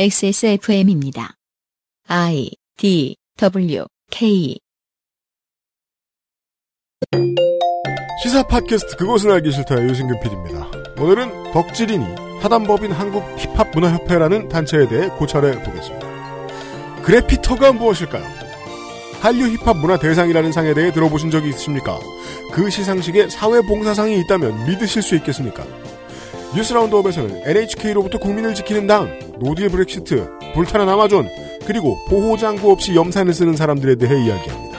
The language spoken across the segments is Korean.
XSFM입니다. I D W K 시사 팟캐스트 그것은 알기 싫다의 유승균 PD입니다. 오늘은 덕질인이 사단법인 한국 힙합 문화협회라는 단체에 대해 고찰해 보겠습니다. 그래피터가 무엇일까요? 한류 힙합 문화 대상이라는 상에 대해 들어보신 적이 있으십니까? 그 시상식에 사회봉사상이 있다면 믿으실 수 있겠습니까? 뉴스 roundup에서는 NHK로부터 국민을 지키는 당, no deal 브렉시트, 불타는 아마존, 그리고 보호장구 없이 염산을 쓰는 사람들에 대해 이야기합니다.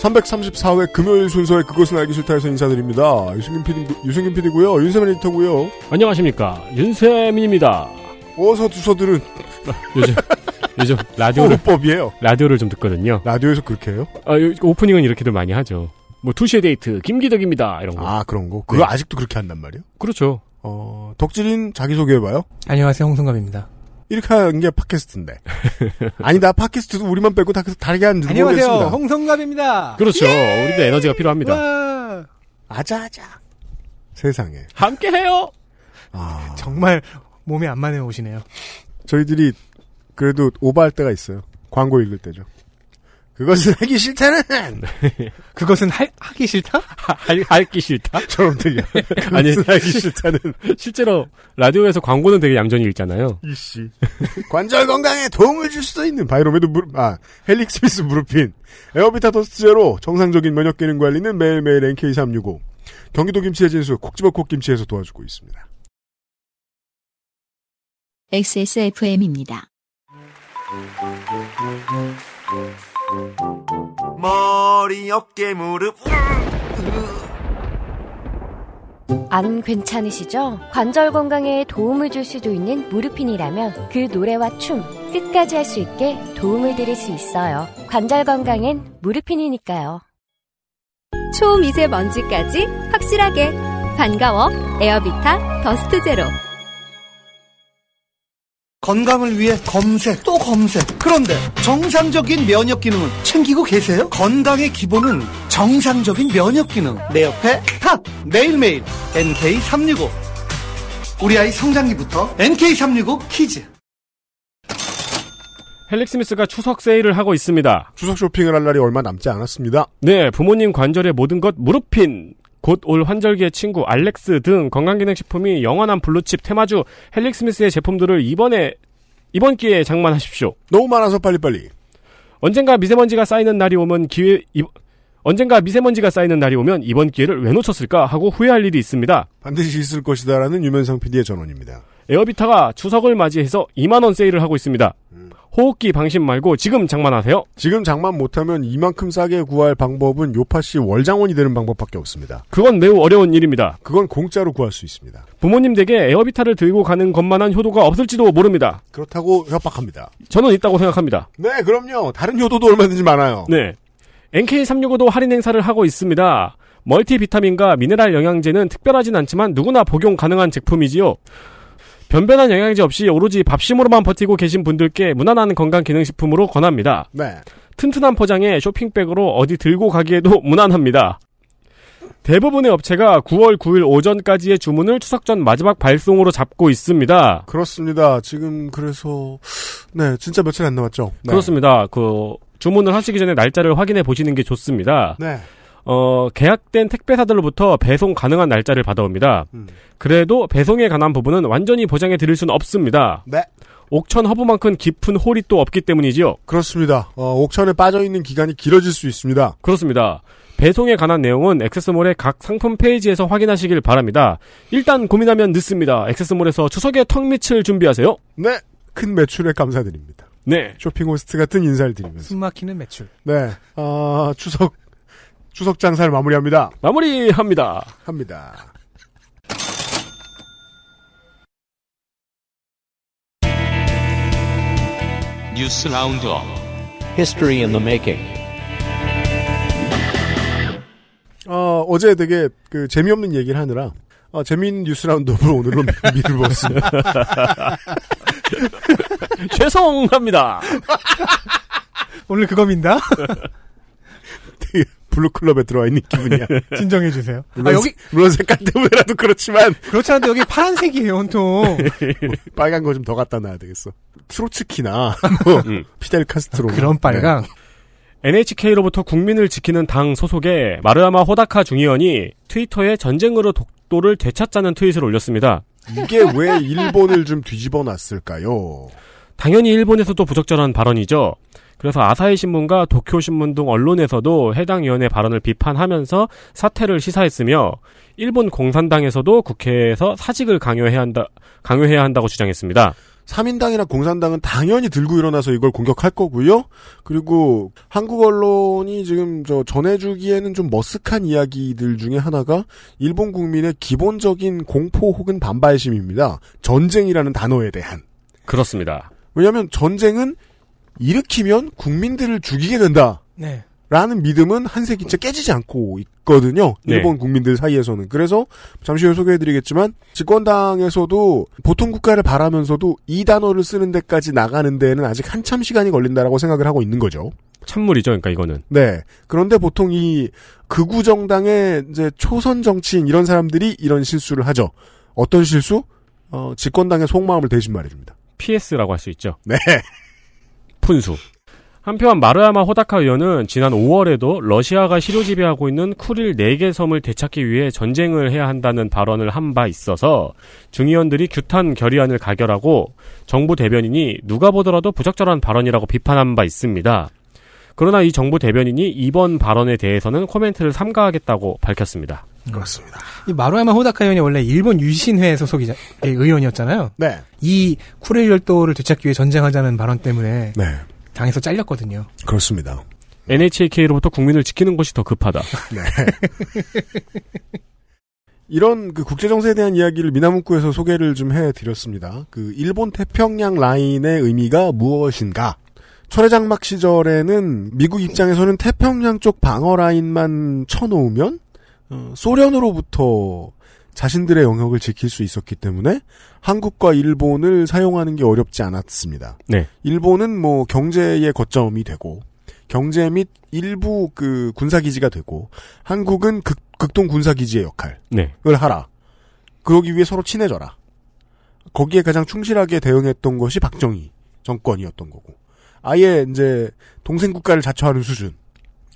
(334회) 금요일 순서의 그것은 알기 싫다에서 인사드립니다 유승균 PD 유승균 PD고요 윤세민 에디터고요 안녕하십니까 윤세민입니다. 어서 두서들은 요즘 요즘 라디오를 호흡법이에요 라디오를 좀 듣거든요. 라디오에서 그렇게 해요 아, 요- 오프닝은 이렇게들 많이 하죠. 뭐 투시의 데이트 김기덕입니다 이런 거. 아 그런 거 그거 네. 아직도 그렇게 한단 말이에요 그렇죠. 어 덕질인 자기 소개해봐요 안녕하세요, 홍성갑입니다. 이렇게 하는 게 팟캐스트인데. 아니다, 팟캐스트도 우리만 빼고 다 다르게 하는지 안녕하세요, 모르겠습니다. 홍성갑입니다. 그렇죠. 우리도 에너지가 필요합니다. 와, 아자아자. 세상에. 함께해요. 아, 정말 몸에 안 맞는 옷이네요. 저희들이 그래도 오버할 때가 있어요. 광고 읽을 때죠. 그것은 하기 싫다는! 그것은 할, 하기 싫다? 할, 할기 싫다. 처럼 들려. 아니. 하기 싫다는. 실제로 라디오에서 광고는 되게 얌전히 읽잖아요. 이씨. 관절 건강에 도움을 줄 수도 있는 바이로메드 무릎, 아, 헬릭스미스 무르핀. 에어비타 더스트 제로. 정상적인 면역 기능 관리는 매일매일 NK365. 경기도 김치의 진수, 콕지버콕 김치에서 도와주고 있습니다. XSFM입니다. 머리, 어깨, 무릎. 안 괜찮으시죠? 관절 건강에 도움을 줄 수도 있는 무르핀이라면 그 노래와 춤 끝까지 할 수 있게 도움을 드릴 수 있어요. 관절 건강엔 무르핀이니까요. 초미세먼지까지 확실하게 반가워 에어비타 더스트 제로 건강을 위해 검색 또 검색 그런데 정상적인 면역 기능은 챙기고 계세요? 건강의 기본은 정상적인 면역 기능 내 옆에 탑 매일매일 NK365 우리 아이 성장기부터 NK365 키즈 헬릭스미스가 추석 세일을 하고 있습니다. 추석 쇼핑을 할 날이 얼마 남지 않았습니다. 네, 부모님 관절의 모든 것 무르핀. 곧 올 환절기의 친구 알렉스 등 건강기능식품이 영원한 블루칩 테마주 헬릭스미스의 제품들을 이번에 이번 기회에 장만하십시오. 너무 많아서 빨리빨리. 언젠가 미세먼지가 쌓이는 날이 오면 기회 이- 언젠가 미세먼지가 쌓이는 날이 오면 이번 기회를 왜 놓쳤을까 하고 후회할 일이 있습니다. 반드시 있을 것이다라는 유면상 PD의 전언입니다. 에어비타가 추석을 맞이해서 2만 원 세일을 하고 있습니다. 호흡기 방심 말고 지금 장만하세요. 지금 장만 못하면 이만큼 싸게 구할 방법은 요파씨 월장원이 되는 방법밖에 없습니다. 그건 매우 어려운 일입니다. 그건 공짜로 구할 수 있습니다. 부모님 댁에 에어비타를 들고 가는 것만한 효도가 없을지도 모릅니다. 그렇다고 협박합니다. 저는 있다고 생각합니다. 네, 그럼요. 다른 효도도 얼마든지 많아요. 네. NK365도 할인 행사를 하고 있습니다. 멀티비타민과 미네랄 영양제는 특별하진 않지만 누구나 복용 가능한 제품이지요. 변변한 영양제 없이 오로지 밥심으로만 버티고 계신 분들께 무난한 건강 기능식품으로 권합니다. 네. 튼튼한 포장에 쇼핑백으로 어디 들고 가기에도 무난합니다. 대부분의 업체가 9월 9일 오전까지의 주문을 추석 전 마지막 발송으로 잡고 있습니다. 그렇습니다. 지금 그래서 네, 진짜 며칠 안 남았죠. 네. 그렇습니다. 그 주문을 하시기 전에 날짜를 확인해 보시는 게 좋습니다. 네. 어, 계약된 택배사들로부터 배송 가능한 날짜를 받아옵니다. 음. 그래도 배송에 관한 부분은 완전히 보장해 드릴 수는 없습니다. 네. 옥천 허브만큼 깊은 홀이 또 없기 때문이지요. 그렇습니다. 어, 옥천에 빠져 있는 기간이 길어질 수 있습니다. 그렇습니다. 배송에 관한 내용은 액세스몰의 각 상품 페이지에서 확인하시길 바랍니다. 일단 고민하면 늦습니다. 액세스몰에서 추석의 턱밑을 준비하세요. 네. 큰 매출에 감사드립니다. 네. 쇼핑 호스트 같은 인사를 드리면서. 숨 막히는 매출. 네. 아, 추석 추석 장사를 마무리합니다. 마무리합니다. 합니다. 뉴스 roundup History in the making. 어, 어제 되게 그 재미없는 얘기를 하느라 어, 재미있는 뉴스 roundup을 오늘로 미루었습니다. 죄송합니다. 오늘 그겁니다. 블루클럽에 들어와 있는 기분이야. 진정해 주세요. 물론, 아 여기 물론 색깔 때문에라도 그렇지만 그렇지 않은데 여기 파란색이에요 온통. 빨간 거 좀 더 갖다 놔야 되겠어. 트로츠키나 뭐 음. 피델 카스트로 그런 빨강. NHK로부터 국민을 지키는 당 소속의 마르야마 호다카 중의원이 트위터에 전쟁으로 독도를 되찾자는 트윗을 올렸습니다. 네. 이게 왜 일본을 좀 뒤집어 놨을까요? 당연히 일본에서도 부적절한 발언이죠. 그래서 아사히 신문과 도쿄 신문 등 언론에서도 해당 위원의 발언을 비판하면서 사퇴를 시사했으며 일본 공산당에서도 국회에서 사직을 강요해야 한다 강요해야 한다고 주장했습니다. 3인당이나 공산당은 당연히 들고 일어나서 이걸 공격할 거고요. 그리고 한국 언론이 지금 저 전해주기에는 좀 머쓱한 이야기들 중에 하나가 일본 국민의 기본적인 공포 혹은 반발심입니다. 전쟁이라는 단어에 대한. 그렇습니다. 왜냐하면 전쟁은 일으키면 국민들을 죽이게 된다. 네. 라는 믿음은 한 세기째 깨지지 않고 있거든요. 네. 일본 국민들 사이에서는. 그래서 잠시 후에 소개해드리겠지만 집권당에서도 보통 국가를 바라면서도 이 단어를 쓰는 데까지 나가는 데에는 아직 한참 시간이 걸린다라고 생각을 하고 있는 거죠. 찬물이죠, 그러니까 이거는. 네. 그런데 보통 이 극우 정당의 이제 초선 정치인 이런 사람들이 이런 실수를 하죠. 어떤 실수? 어, 집권당의 속마음을 대신 말해줍니다. PS라고 할 수 있죠. 네. 푼수. 한편 마르야마 호다카 의원은 지난 5월에도 러시아가 시료 지배하고 있는 쿠릴 4개 섬을 되찾기 위해 전쟁을 해야 한다는 발언을 한 바 있어서 중의원들이 규탄 결의안을 가결하고 정부 대변인이 누가 보더라도 부적절한 발언이라고 비판한 바 있습니다. 그러나 이 정부 대변인이 이번 발언에 대해서는 코멘트를 삼가하겠다고 밝혔습니다. 그렇습니다. 이 마루야마 호다카 의원이 원래 일본 유신회 소속이 의원이었잖아요. 네. 이 쿠릴 열도를 되찾기 위해 전쟁하자는 발언 때문에 네. 당에서 잘렸거든요. 그렇습니다. NHK로부터 국민을 지키는 것이 더 급하다. 네. 이런 그 국제 정세에 대한 이야기를 미나문구에서 소개를 좀 해드렸습니다. 그 일본 태평양 라인의 의미가 무엇인가? 철회장막 시절에는 미국 입장에서는 태평양 쪽 방어 라인만 쳐놓으면 어, 소련으로부터 자신들의 영역을 지킬 수 있었기 때문에 한국과 일본을 사용하는 게 어렵지 않았습니다. 네. 일본은 뭐 경제의 거점이 되고 경제 및 일부 그 군사 기지가 되고 한국은 극, 극동 군사 기지의 역할을 네. 하라. 그러기 위해 서로 친해져라. 거기에 가장 충실하게 대응했던 것이 박정희 정권이었던 거고 아예 이제 동생 국가를 자처하는 수준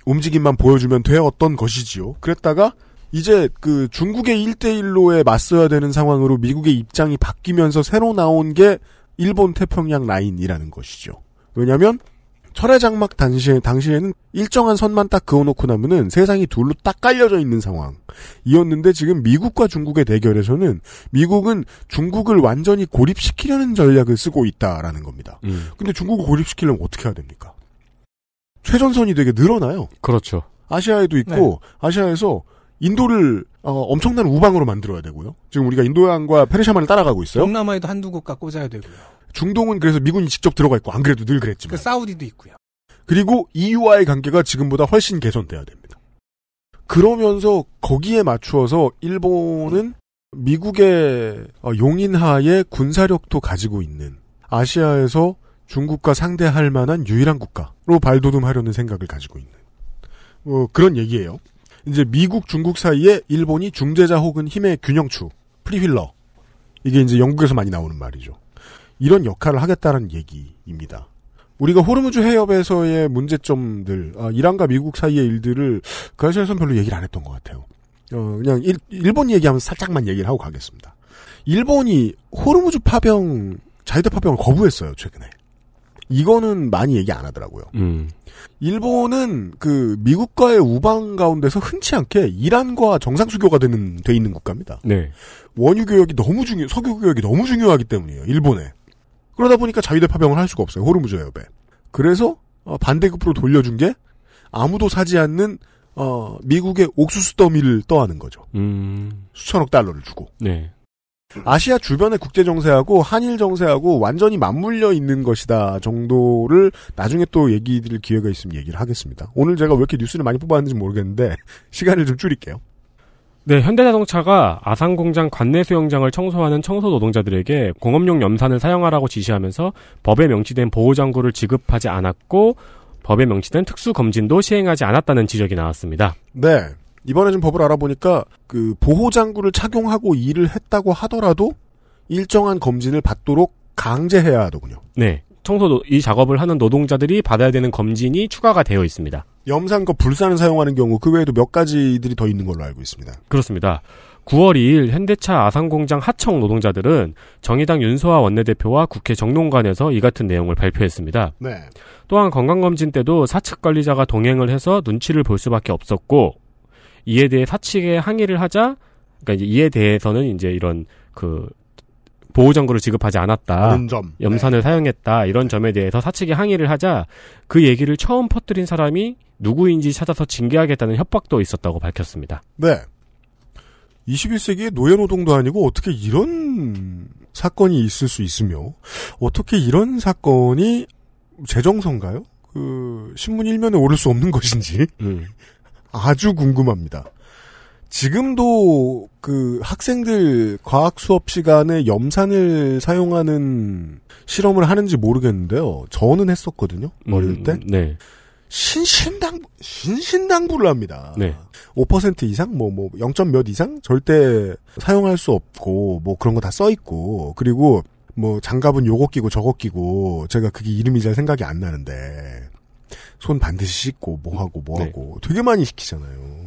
움직임만 보여주면 되었던 것이지요. 그랬다가 이제 그 중국의 1대1로에 맞서야 되는 상황으로 미국의 입장이 바뀌면서 새로 나온 게 일본 태평양 라인이라는 것이죠. 왜냐하면 철의 장막 당시에, 당시에는 일정한 선만 딱 그어놓고 나면은 세상이 둘로 딱 깔려져 있는 상황이었는데 지금 미국과 중국의 대결에서는 미국은 중국을 완전히 고립시키려는 전략을 쓰고 있다라는 겁니다. 음. 근데 중국을 고립시키려면 어떻게 해야 됩니까? 최전선이 되게 늘어나요. 그렇죠. 아시아에도 있고 아시아에서 인도를 어, 엄청난 우방으로 만들어야 되고요. 지금 우리가 인도양과 페르시아만을 따라가고 있어요. 동남아에도 한두 국가 꽂아야 되고요. 중동은 그래서 미군이 직접 들어가 있고 안 그래도 늘그 그랬지만 사우디도 있고요. 그리고 EU와의 관계가 지금보다 훨씬 개선돼야 됩니다. 그러면서 거기에 맞추어서 일본은 미국의 어, 용인하에 군사력도 가지고 있는 아시아에서 중국과 상대할 만한 유일한 국가로 발돋움하려는 생각을 가지고 있는 어, 그런 얘기예요. 이제 미국, 중국 사이에 일본이 중재자 혹은 힘의 균형추, freewheeler 이게 이제 영국에서 많이 나오는 말이죠. 이런 역할을 하겠다는 얘기입니다. 우리가 호르무즈 해협에서의 문제점들, 아, 이란과 미국 사이의 일들을 그 아시아에서는 별로 얘기를 안 했던 것 같아요. 어, 그냥 일, 일본 얘기하면 살짝만 얘기를 하고 가겠습니다. 일본이 호르무즈 파병, 자이드 파병을 거부했어요, 최근에. 이거는 많이 얘기 안 하더라고요. 음. 일본은 그 미국과의 우방 가운데서 흔치 않게 이란과 정상수교가 되는 돼 있는 국가입니다. 네. 원유 교역이 너무 중요, 석유 교역이 너무 중요하기 때문이에요. 일본에. 그러다 보니까 자위대 파병을 할 수가 없어요. 호르무즈 해협에. 그래서 어, 반대급으로 돌려준 게 아무도 사지 않는 어, 미국의 옥수수 더미를 떠하는 거죠. 음. 수천억 달러를 주고. 네. 아시아 주변의 국제 정세하고 한일 정세하고 완전히 맞물려 있는 것이다 정도를 나중에 또 얘기 드릴 기회가 있으면 얘기를 하겠습니다. 오늘 제가 왜 이렇게 뉴스를 많이 뽑았는지 모르겠는데 시간을 좀 줄일게요. 네, 현대자동차가 아산 공장 관내 수영장을 청소하는 청소 노동자들에게 공업용 염산을 사용하라고 지시하면서 법에 명시된 보호 장구를 지급하지 않았고 법에 명시된 특수 검진도 시행하지 않았다는 지적이 나왔습니다. 네. 이번에 좀 법을 알아보니까 그 보호장구를 착용하고 일을 했다고 하더라도 일정한 검진을 받도록 강제해야 하더군요. 네. 청소 이 작업을 하는 노동자들이 받아야 되는 검진이 추가가 되어 있습니다. 염산과 불산을 사용하는 경우 그 외에도 몇 가지들이 더 있는 걸로 알고 있습니다. 그렇습니다. 9월 2일 현대차 아산공장 하청 노동자들은 정의당 윤소아 원내대표와 국회 정론관에서 이 같은 내용을 발표했습니다. 네. 또한 건강검진 때도 사측 관리자가 동행을 해서 눈치를 볼 수밖에 없었고 이에 대해 사측에 항의를 하자 그러니까 이에 대해서는 이제 이런 그 보호장구를 지급하지 않았다. 점. 염산을 사용했다. 이런 점에 대해서 사측이 항의를 하자 그 얘기를 처음 퍼뜨린 사람이 누구인지 찾아서 징계하겠다는 협박도 있었다고 밝혔습니다. 네. 21세기의 노예 노동도 아니고 어떻게 이런 사건이 있을 수 있으며 어떻게 이런 사건이 재정선가요? 그 신문 일면에 오를 수 없는 것인지 아주 궁금합니다. 지금도 그 학생들 과학 수업 시간에 염산을 사용하는 실험을 하는지 모르겠는데요. 저는 했었거든요. 어릴 때. 네. 신신당 신신당부를 합니다. 네. 5% 이상 뭐뭐 0. 몇 이상 절대 사용할 수 없고 뭐 그런 거 다 써 있고 그리고 뭐 장갑은 요거 끼고 저거 끼고 제가 그게 이름이 잘 생각이 안 나는데 손 반드시 씻고 뭐 하고 뭐 하고 되게 많이 시키잖아요.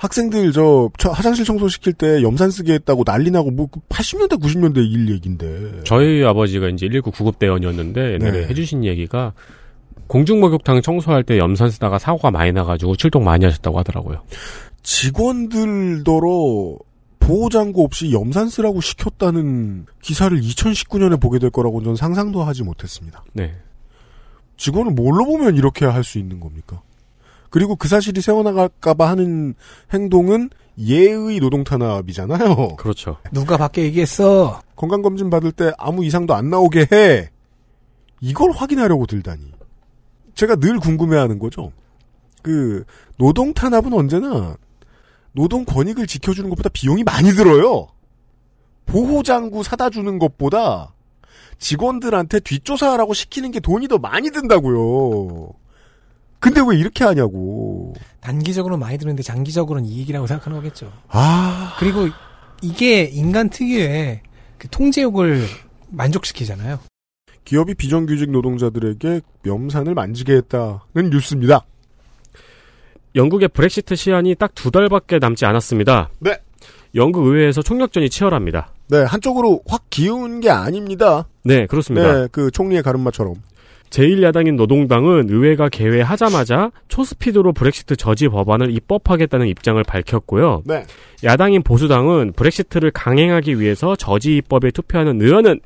학생들 저, 저 화장실 청소 시킬 때 염산 쓰게 했다고 난리 나고 뭐 80년대 90년대 일 얘긴데. 저희 아버지가 이제 119 구급대원이었는데 네. 해주신 얘기가 공중목욕탕 청소할 때 염산 쓰다가 사고가 많이 나가지고 출동 많이 하셨다고 하더라고요. 직원들더러 보호장구 없이 염산 쓰라고 시켰다는 기사를 2019년에 보게 될 거라고 전 상상도 하지 못했습니다. 네. 직원을 뭘로 보면 이렇게 할 수 있는 겁니까? 그리고 그 사실이 새어나갈까봐 하는 행동은 예의 노동 탄압이잖아요. 그렇죠. 누가 밖에 얘기했어? 건강검진 받을 때 아무 이상도 안 나오게 해. 이걸 확인하려고 들다니. 제가 늘 궁금해하는 거죠. 그 노동 탄압은 언제나 노동 권익을 지켜주는 것보다 비용이 많이 들어요. 보호장구 사다 주는 것보다 직원들한테 뒷조사하라고 시키는 게 돈이 더 많이 든다고요. 근데 왜 이렇게 하냐고. 단기적으로는 많이 드는데 장기적으로는 이익이라고 생각하는 거겠죠. 아. 그리고 이게 인간 특유의 그 통제욕을 만족시키잖아요. 기업이 비정규직 노동자들에게 염산을 만지게 했다는 뉴스입니다. 영국의 브렉시트 시한이 딱 두 달밖에 남지 않았습니다. 네. 영국 의회에서 총력전이 치열합니다. 네, 한쪽으로 확 기운 게 아닙니다. 네, 그렇습니다. 네, 그 총리의 가르마처럼. 제1야당인 노동당은 의회가 개회하자마자 초스피드로 브렉시트 저지 법안을 입법하겠다는 입장을 밝혔고요. 네. 야당인 보수당은 브렉시트를 강행하기 위해서 저지 입법에 투표하는 의원은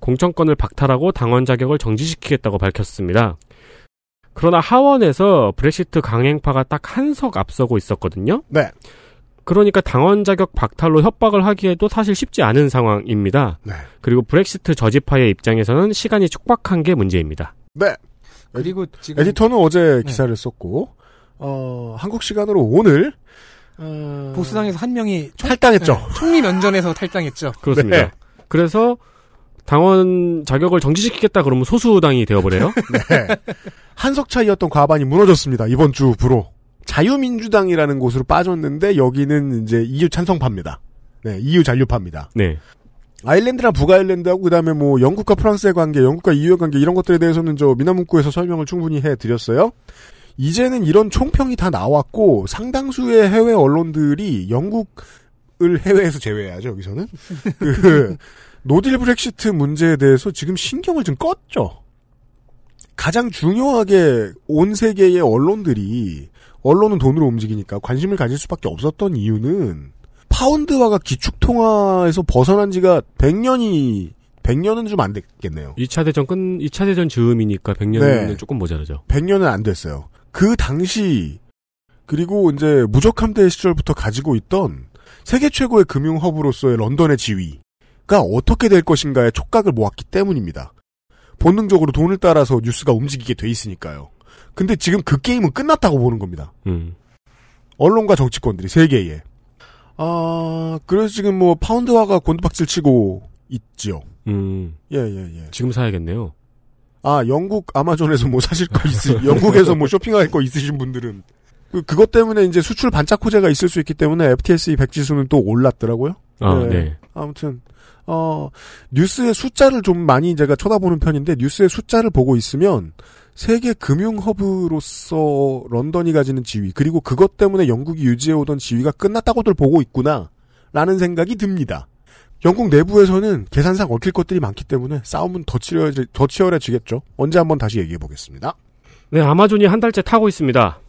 공천권을 박탈하고 당원 자격을 정지시키겠다고 밝혔습니다. 그러나 하원에서 브렉시트 강행파가 딱 한 석 앞서고 있었거든요. 네. 그러니까 당원 자격 박탈로 협박을 하기에도 사실 쉽지 않은 상황입니다. 네. 그리고 브렉시트 저지파의 입장에서는 시간이 촉박한 게 문제입니다. 네. 그리고 지금 에디터는 어제 기사를 썼고, 어, 한국 시간으로 오늘, 어, 보수당에서 한 명이 총- 탈당했죠. 네, 총리 면전에서 탈당했죠. 그렇습니다. 네. 그래서 당원 자격을 정지시키겠다 그러면 소수당이 되어버려요. 네. 한석 차이였던 과반이 무너졌습니다. 이번 주 부로. 자유민주당이라는 곳으로 빠졌는데 여기는 이제 EU 찬성파입니다. 네, EU 잔류파입니다. 네. 아일랜드나 북아일랜드하고 그다음에 뭐 영국과 프랑스의 관계, 영국과 EU의 관계 이런 것들에 대해서는 저 미나문구에서 설명을 충분히 해 드렸어요. 이제는 이런 총평이 다 나왔고 상당수의 해외 언론들이 영국을 해외에서 제외해야죠 여기서는 그 노딜 브렉시트 문제에 대해서 지금 신경을 좀 껐죠. 가장 중요하게 온 세계의 언론들이 언론은 돈으로 움직이니까 관심을 가질 수밖에 없었던 이유는 파운드화가 기축통화에서 벗어난 지가 100년이 100년은 좀 안 됐겠네요. 2차 대전 끝, 2차 대전 즈음이니까 100년은 네. 조금 모자라죠. 100년은 안 됐어요. 그 당시 그리고 이제 무적함대 시절부터 가지고 있던 세계 최고의 금융 허브로서의 런던의 지위가 어떻게 될 것인가에 촉각을 모았기 때문입니다. 본능적으로 돈을 따라서 뉴스가 움직이게 돼 있으니까요. 근데 지금 그 게임은 끝났다고 보는 겁니다. 음. 언론과 정치권들이 세계에. 아, 그래서 지금 뭐 파운드화가 곤두박질 치고 있지요. 음. 예, 예, 예. 지금 사야겠네요. 아 영국 아마존에서 뭐 사실 거 있으, 영국에서 뭐 쇼핑할 거 있으신 분들은 그 그것 때문에 이제 수출 반짝 호재가 있을 수 있기 때문에 FTSE 100 지수는 또 올랐더라고요. 아, 네. 아무튼 어 뉴스의 숫자를 좀 많이 제가 쳐다보는 편인데 뉴스의 숫자를 보고 있으면 세계 금융 허브로서 런던이 가지는 지위 그리고 그것 때문에 영국이 유지해 오던 지위가 끝났다고들 보고 있구나라는 생각이 듭니다. 영국 내부에서는 계산상 얽힐 것들이 많기 때문에 싸움은 더 치열해 더 치열해지겠죠. 언제 한번 다시 얘기해 보겠습니다. 네, 아마존이 한 달째 타고 있습니다.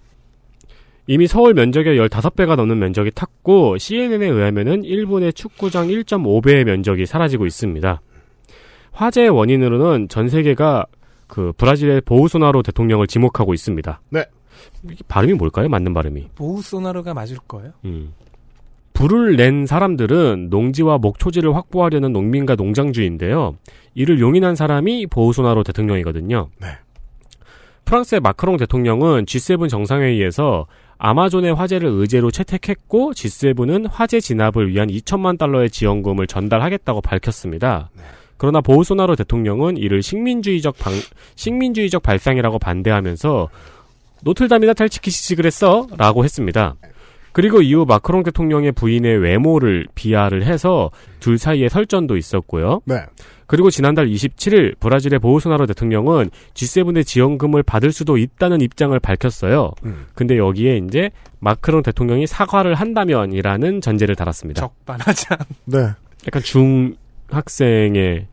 이미 서울 면적의 15배가 넘는 면적이 탔고 CNN에 의하면은 일본의 축구장 1.5배의 면적이 사라지고 있습니다. 화재의 원인으로는 전 세계가 그 브라질의 보우소나로 대통령을 지목하고 있습니다. 네. 발음이 뭘까요? 맞는 발음이. 보우소나루가 맞을 거예요. 음. 불을 낸 사람들은 농지와 목초지를 확보하려는 농민과 농장주인데요. 이를 용인한 사람이 보우소나로 대통령이거든요. 네. 프랑스의 마크롱 대통령은 G7 정상회의에서 아마존의 화재를 의제로 채택했고 G7은 화재 진압을 위한 2천만 달러의 지원금을 전달하겠다고 밝혔습니다. 그러나 보우소나로 대통령은 이를 식민주의적 방, 식민주의적 발상이라고 반대하면서 노틀담이나 잘 지키시지 그랬어? 라고 했습니다. 그리고 이후 마크롱 대통령의 부인의 외모를 비하를 해서 둘 사이에 설전도 있었고요. 네. 그리고 지난달 27일 브라질의 보우소나로 대통령은 G7의 지원금을 받을 수도 있다는 입장을 밝혔어요. 음. 근데 여기에 이제 마크롱 대통령이 사과를 한다면이라는 전제를 달았습니다. 적반하장. 네. 약간 중 학생의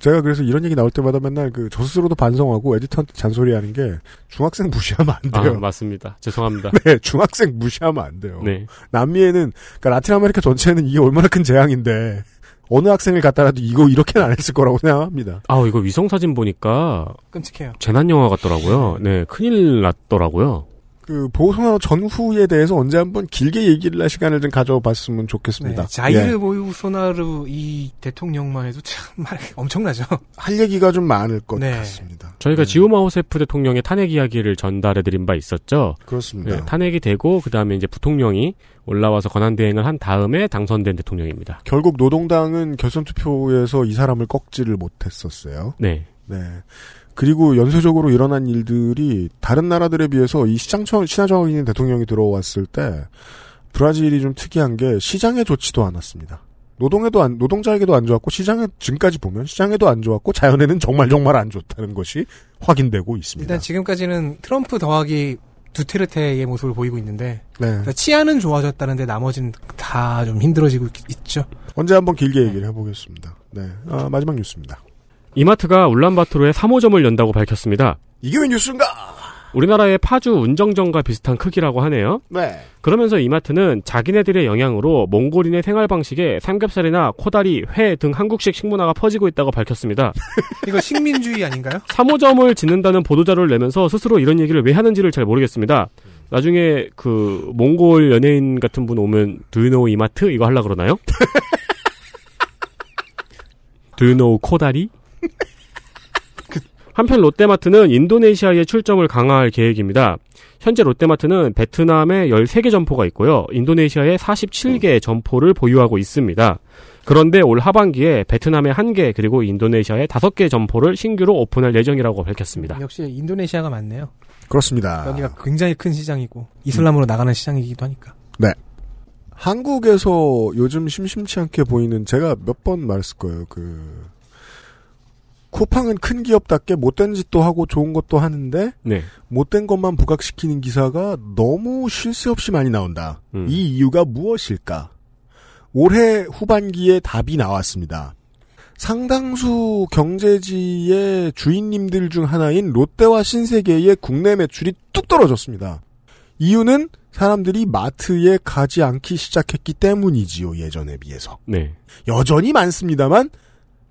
제가 그래서 이런 얘기 나올 때마다 맨날 그 저 스스로도 반성하고 에디터한테 잔소리하는 게 중학생 무시하면 안 아, 돼요. 맞습니다. 죄송합니다. 네, 중학생 무시하면 안 돼요. 네. 남미에는 그러니까 라틴 아메리카 전체에는 이게 얼마나 큰 재앙인데 어느 학생을 갖다놔도 이거 이렇게는 안 했을 거라고 생각합니다. 아, 이거 위성 사진 보니까 끔찍해요. 재난 영화 같더라고요. 네, 큰일 났더라고요. 그 보우소나루 정부에 대해서 언제 한번 길게 얘기를 할 시간을 좀 가져봤으면 좋겠습니다. 네, 자이르 예. 보우소나루 이 대통령만 해도 참 말- 엄청나죠. 할 얘기가 좀 많을 것 네. 같습니다. 저희가 지우마 호세프 대통령의 탄핵 이야기를 전달해드린 바 있었죠. 그렇습니다. 네, 탄핵이 되고 그 다음에 이제 부통령이 올라와서 권한 대행을 한 다음에 당선된 대통령입니다. 결국 노동당은 결선 투표에서 이 사람을 꺾지를 못했었어요. 네. 네. 그리고 연쇄적으로 일어난 일들이 다른 나라들에 비해서 이 시장처, 신하정학 있는 대통령이 들어왔을 때 브라질이 좀 특이한 게 시장에 좋지도 않았습니다. 노동에도 안, 노동자에게도 안 좋았고 시장에 지금까지 보면 시장에도 안 좋았고 자연에는 정말 정말 안 좋다는 것이 확인되고 있습니다. 일단 지금까지는 트럼프 더하기 두테르테의 모습을 보이고 있는데 네. 그러니까 치안은 좋아졌다는데 나머지는 다 좀 힘들어지고 있- 있죠. 언제 한번 길게 얘기를 해보겠습니다. 네. 아, 마지막 뉴스입니다. 이마트가 울란바토르에 3호점을 연다고 밝혔습니다. 이게 왜 뉴스인가? 우리나라의 파주 운정점과 비슷한 크기라고 하네요. 네. 그러면서 이마트는 자기네들의 영향으로 몽골인의 생활 방식에 삼겹살이나 코다리, 회 등 한국식 식문화가 퍼지고 있다고 밝혔습니다. 이거 식민주의 아닌가요? 3호점을 짓는다는 보도자료를 내면서 스스로 이런 얘기를 왜 하는지를 잘 모르겠습니다. 나중에 그 몽골 연예인 같은 분 오면 Do you know 이마트 이거 하려 그러나요? Do you know 코다리? 한편 롯데마트는 인도네시아에 출점을 강화할 계획입니다. 현재 롯데마트는 베트남에 13개 점포가 있고요. 인도네시아에 47개 점포를 보유하고 있습니다. 그런데 올 하반기에 베트남에 1개 그리고 인도네시아에 5개 점포를 신규로 오픈할 예정이라고 밝혔습니다. 역시 인도네시아가 많네요. 그렇습니다. 여기가 굉장히 큰 시장이고 이슬람으로 나가는 시장이기도 하니까. 네. 한국에서 요즘 심심치 않게 보이는 제가 몇 번 말했을 거예요. 그 쿠팡은 큰 기업답게 못된 짓도 하고 좋은 것도 하는데 네. 못된 것만 부각시키는 기사가 너무 쉴 새 없이 많이 나온다. 음. 이 이유가 무엇일까? 올해 후반기에 답이 나왔습니다. 상당수 경제지의 주인님들 중 하나인 롯데와 신세계의 국내 매출이 뚝 떨어졌습니다. 이유는 사람들이 마트에 가지 않기 시작했기 때문이지요, 예전에 비해서. 네. 여전히 많습니다만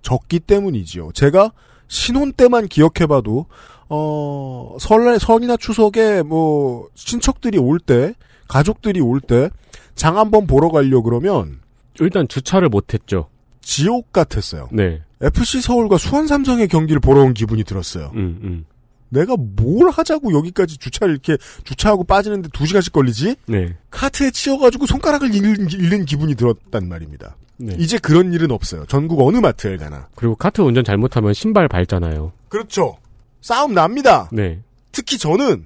적기 때문이지요. 제가 신혼 때만 기억해봐도 어 설날 설이나 추석에 뭐 친척들이 올 때 가족들이 올 때 장 한번 보러 가려 그러면 일단 주차를 못했죠. 지옥 같았어요. 네. FC 서울과 수원 삼성의 경기를 보러 온 기분이 들었어요. 음, 음. 내가 뭘 하자고 여기까지 주차를 이렇게 주차하고 빠지는데 두 시간씩 걸리지? 네. 카트에 치여가지고 손가락을 잃는, 잃는 기분이 들었단 말입니다. 네. 이제 그런 일은 없어요. 전국 어느 마트에 가나. 그리고 카트 운전 잘못하면 신발 밟잖아요. 그렇죠. 싸움 납니다. 네. 특히 저는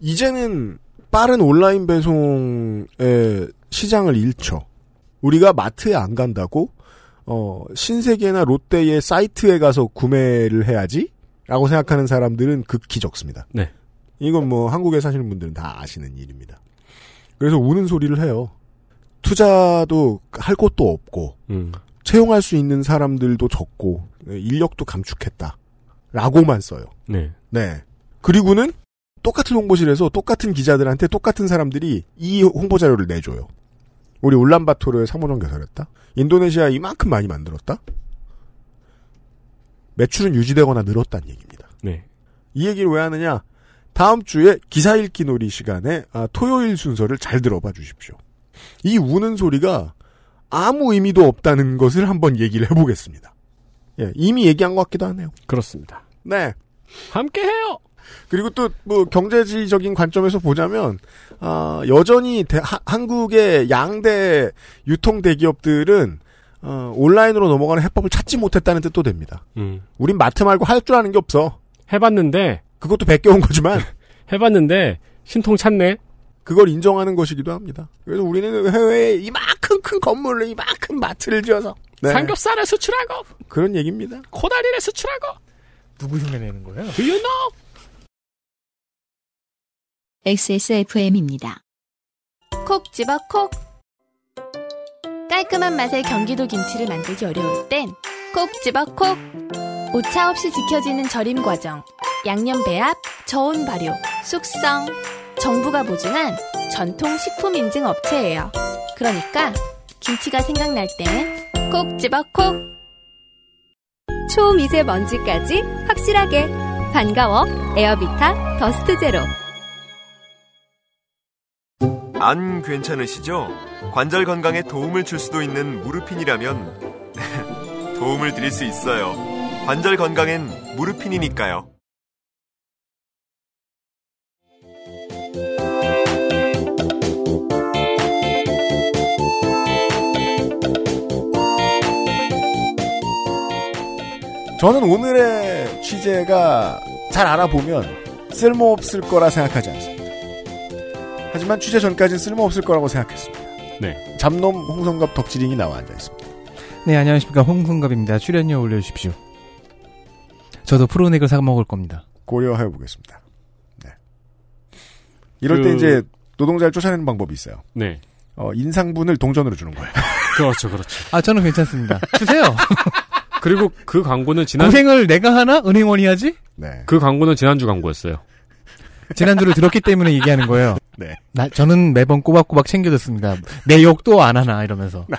이제는 빠른 온라인 배송의 시장을 잃죠. 우리가 마트에 안 간다고 어, 신세계나 롯데의 사이트에 가서 구매를 해야지? 라고 생각하는 사람들은 극히 적습니다. 네. 이건 뭐 한국에 사시는 분들은 다 아시는 일입니다. 그래서 우는 소리를 해요. 투자도 할 곳도 없고 음. 채용할 수 있는 사람들도 적고 인력도 감축했다. 라고만 써요. 네. 네. 그리고는 똑같은 홍보실에서 똑같은 기자들한테 똑같은 사람들이 이 홍보 자료를 내줘요. 우리 울란바토르에 사무장 개설했다. 인도네시아 이만큼 많이 만들었다. 매출은 유지되거나 늘었다는 얘기입니다. 네. 이 얘기를 왜 하느냐? 다음 주에 기사 읽기 놀이 시간에 아, 토요일 순서를 잘 들어봐 주십시오. 이 우는 소리가 아무 의미도 없다는 것을 한번 얘기를 해보겠습니다. 예, 이미 얘기한 것 같기도 하네요. 그렇습니다. 네. 함께 해요! 그리고 또 뭐 경제지적인 관점에서 보자면 아, 여전히 대- 하- 한국의 양대 유통 대기업들은 어, 온라인으로 넘어가는 해법을 찾지 못했다는 뜻도 됩니다. 음. 우린 마트 말고 할 줄 아는 게 없어. 해봤는데, 그것도 베껴온 거지만 해봤는데, 신통 찾네? 그걸 인정하는 것이기도 합니다. 그래서 우리는 해외에 이만큼 큰 건물을 이만큼 마트를 지어서 네, 삼겹살을 수출하고, 그런 얘기입니다. 코다리를 수출하고, 누구 흉내내는 거예요? do you know? XSFM입니다. 콕 집어 콕. 깔끔한 맛의 경기도 김치를 만들기 어려울 땐 콕 집어 콕. 오차 없이 지켜지는 절임 과정, 양념 배합, 저온 발효, 숙성. 정부가 보증한 전통 식품 인증 업체예요. 그러니까 김치가 생각날 땐 콕 집어 콕. 초미세먼지까지 확실하게 반가워 에어비타 더스트 제로 안 괜찮으시죠? 관절 건강에 도움을 줄 수도 있는 무르핀이라면 도움을 드릴 수 있어요. 관절 건강엔 무르핀이니까요. 저는 오늘의 취재가 잘 알아보면 쓸모없을 거라 생각하지 않습니다. 하지만 취재 전까지는 쓸모없을 거라고 생각했습니다. 네. 잡놈 홍성갑 덕질인이 나와 앉아 있습니다. 네, 안녕하십니까. 홍성갑입니다. 출연료 올려주십시오. 저도 프로넥을 사 먹을 겁니다. 고려해 보겠습니다. 네. 이럴 그- 때 이제 노동자를 쫓아내는 방법이 있어요. 네. 어, 인상분을 동전으로 주는 거예요. 그렇죠, 그렇죠. 아, 저는 괜찮습니다. 주세요. 그리고 그 광고는 지난, 고생을 내가 하나? 은행원이 하지? 네. 그 광고는 지난주 광고였어요. 지난주를 들었기 때문에 얘기하는 거예요. 네. 나, 저는 매번 꼬박꼬박 챙겨듣습니다. 내 욕도 안 하나, 이러면서. 네.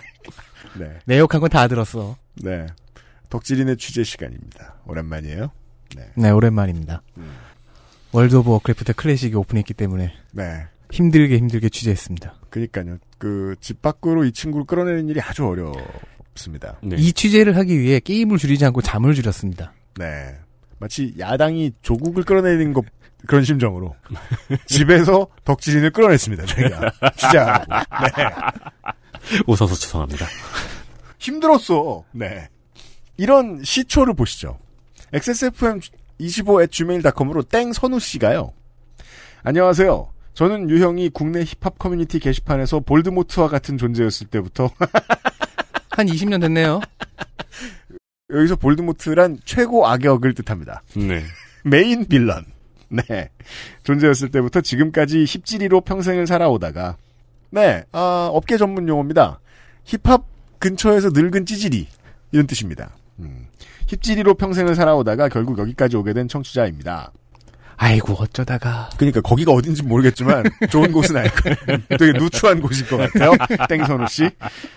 내 욕한 건 다 들었어. 네. 덕질인의 취재 시간입니다. 오랜만이에요. 네, 오랜만입니다. 음. 월드 오브 워크래프트 클래식이 오픈했기 때문에 네. 힘들게 힘들게 취재했습니다. 그니까요. 그, 집 밖으로 이 친구를 끌어내는 일이 아주 어 렵습니다. 네. 이 취재를 하기 위해 게임을 줄이지 않고 잠을 줄였습니다. 네. 마치 야당이 조국을 끌어내는 것, 그런 심정으로. 집에서 덕질인을 끌어냈습니다, 저희가. 취재하고. 네. 웃어서 죄송합니다. 힘들었어. 네. 이런 시초를 보시죠. xsfm25@gmail.com으로 땡 선우 씨가요. 안녕하세요. 저는 유형이 국내 힙합 커뮤니티 게시판에서 볼드모트와 같은 존재였을 때부터 한 20년 됐네요. 여기서 볼드모트란 최고 악역을 뜻합니다. 네. main villain. 네. 존재였을 때부터 지금까지 힙찔이로 평생을 살아오다가, 네, 아, 업계 전문 용어입니다. 힙합 근처에서 늙은 찌질이. 이런 뜻입니다. 음. 힙찔이로 평생을 살아오다가 결국 여기까지 오게 된 청취자입니다. 아이고, 어쩌다가. 그러니까 거기가 어딘지 모르겠지만 좋은 곳은 알 거예요. 되게 누추한 곳일 것 같아요. 땡선우 씨.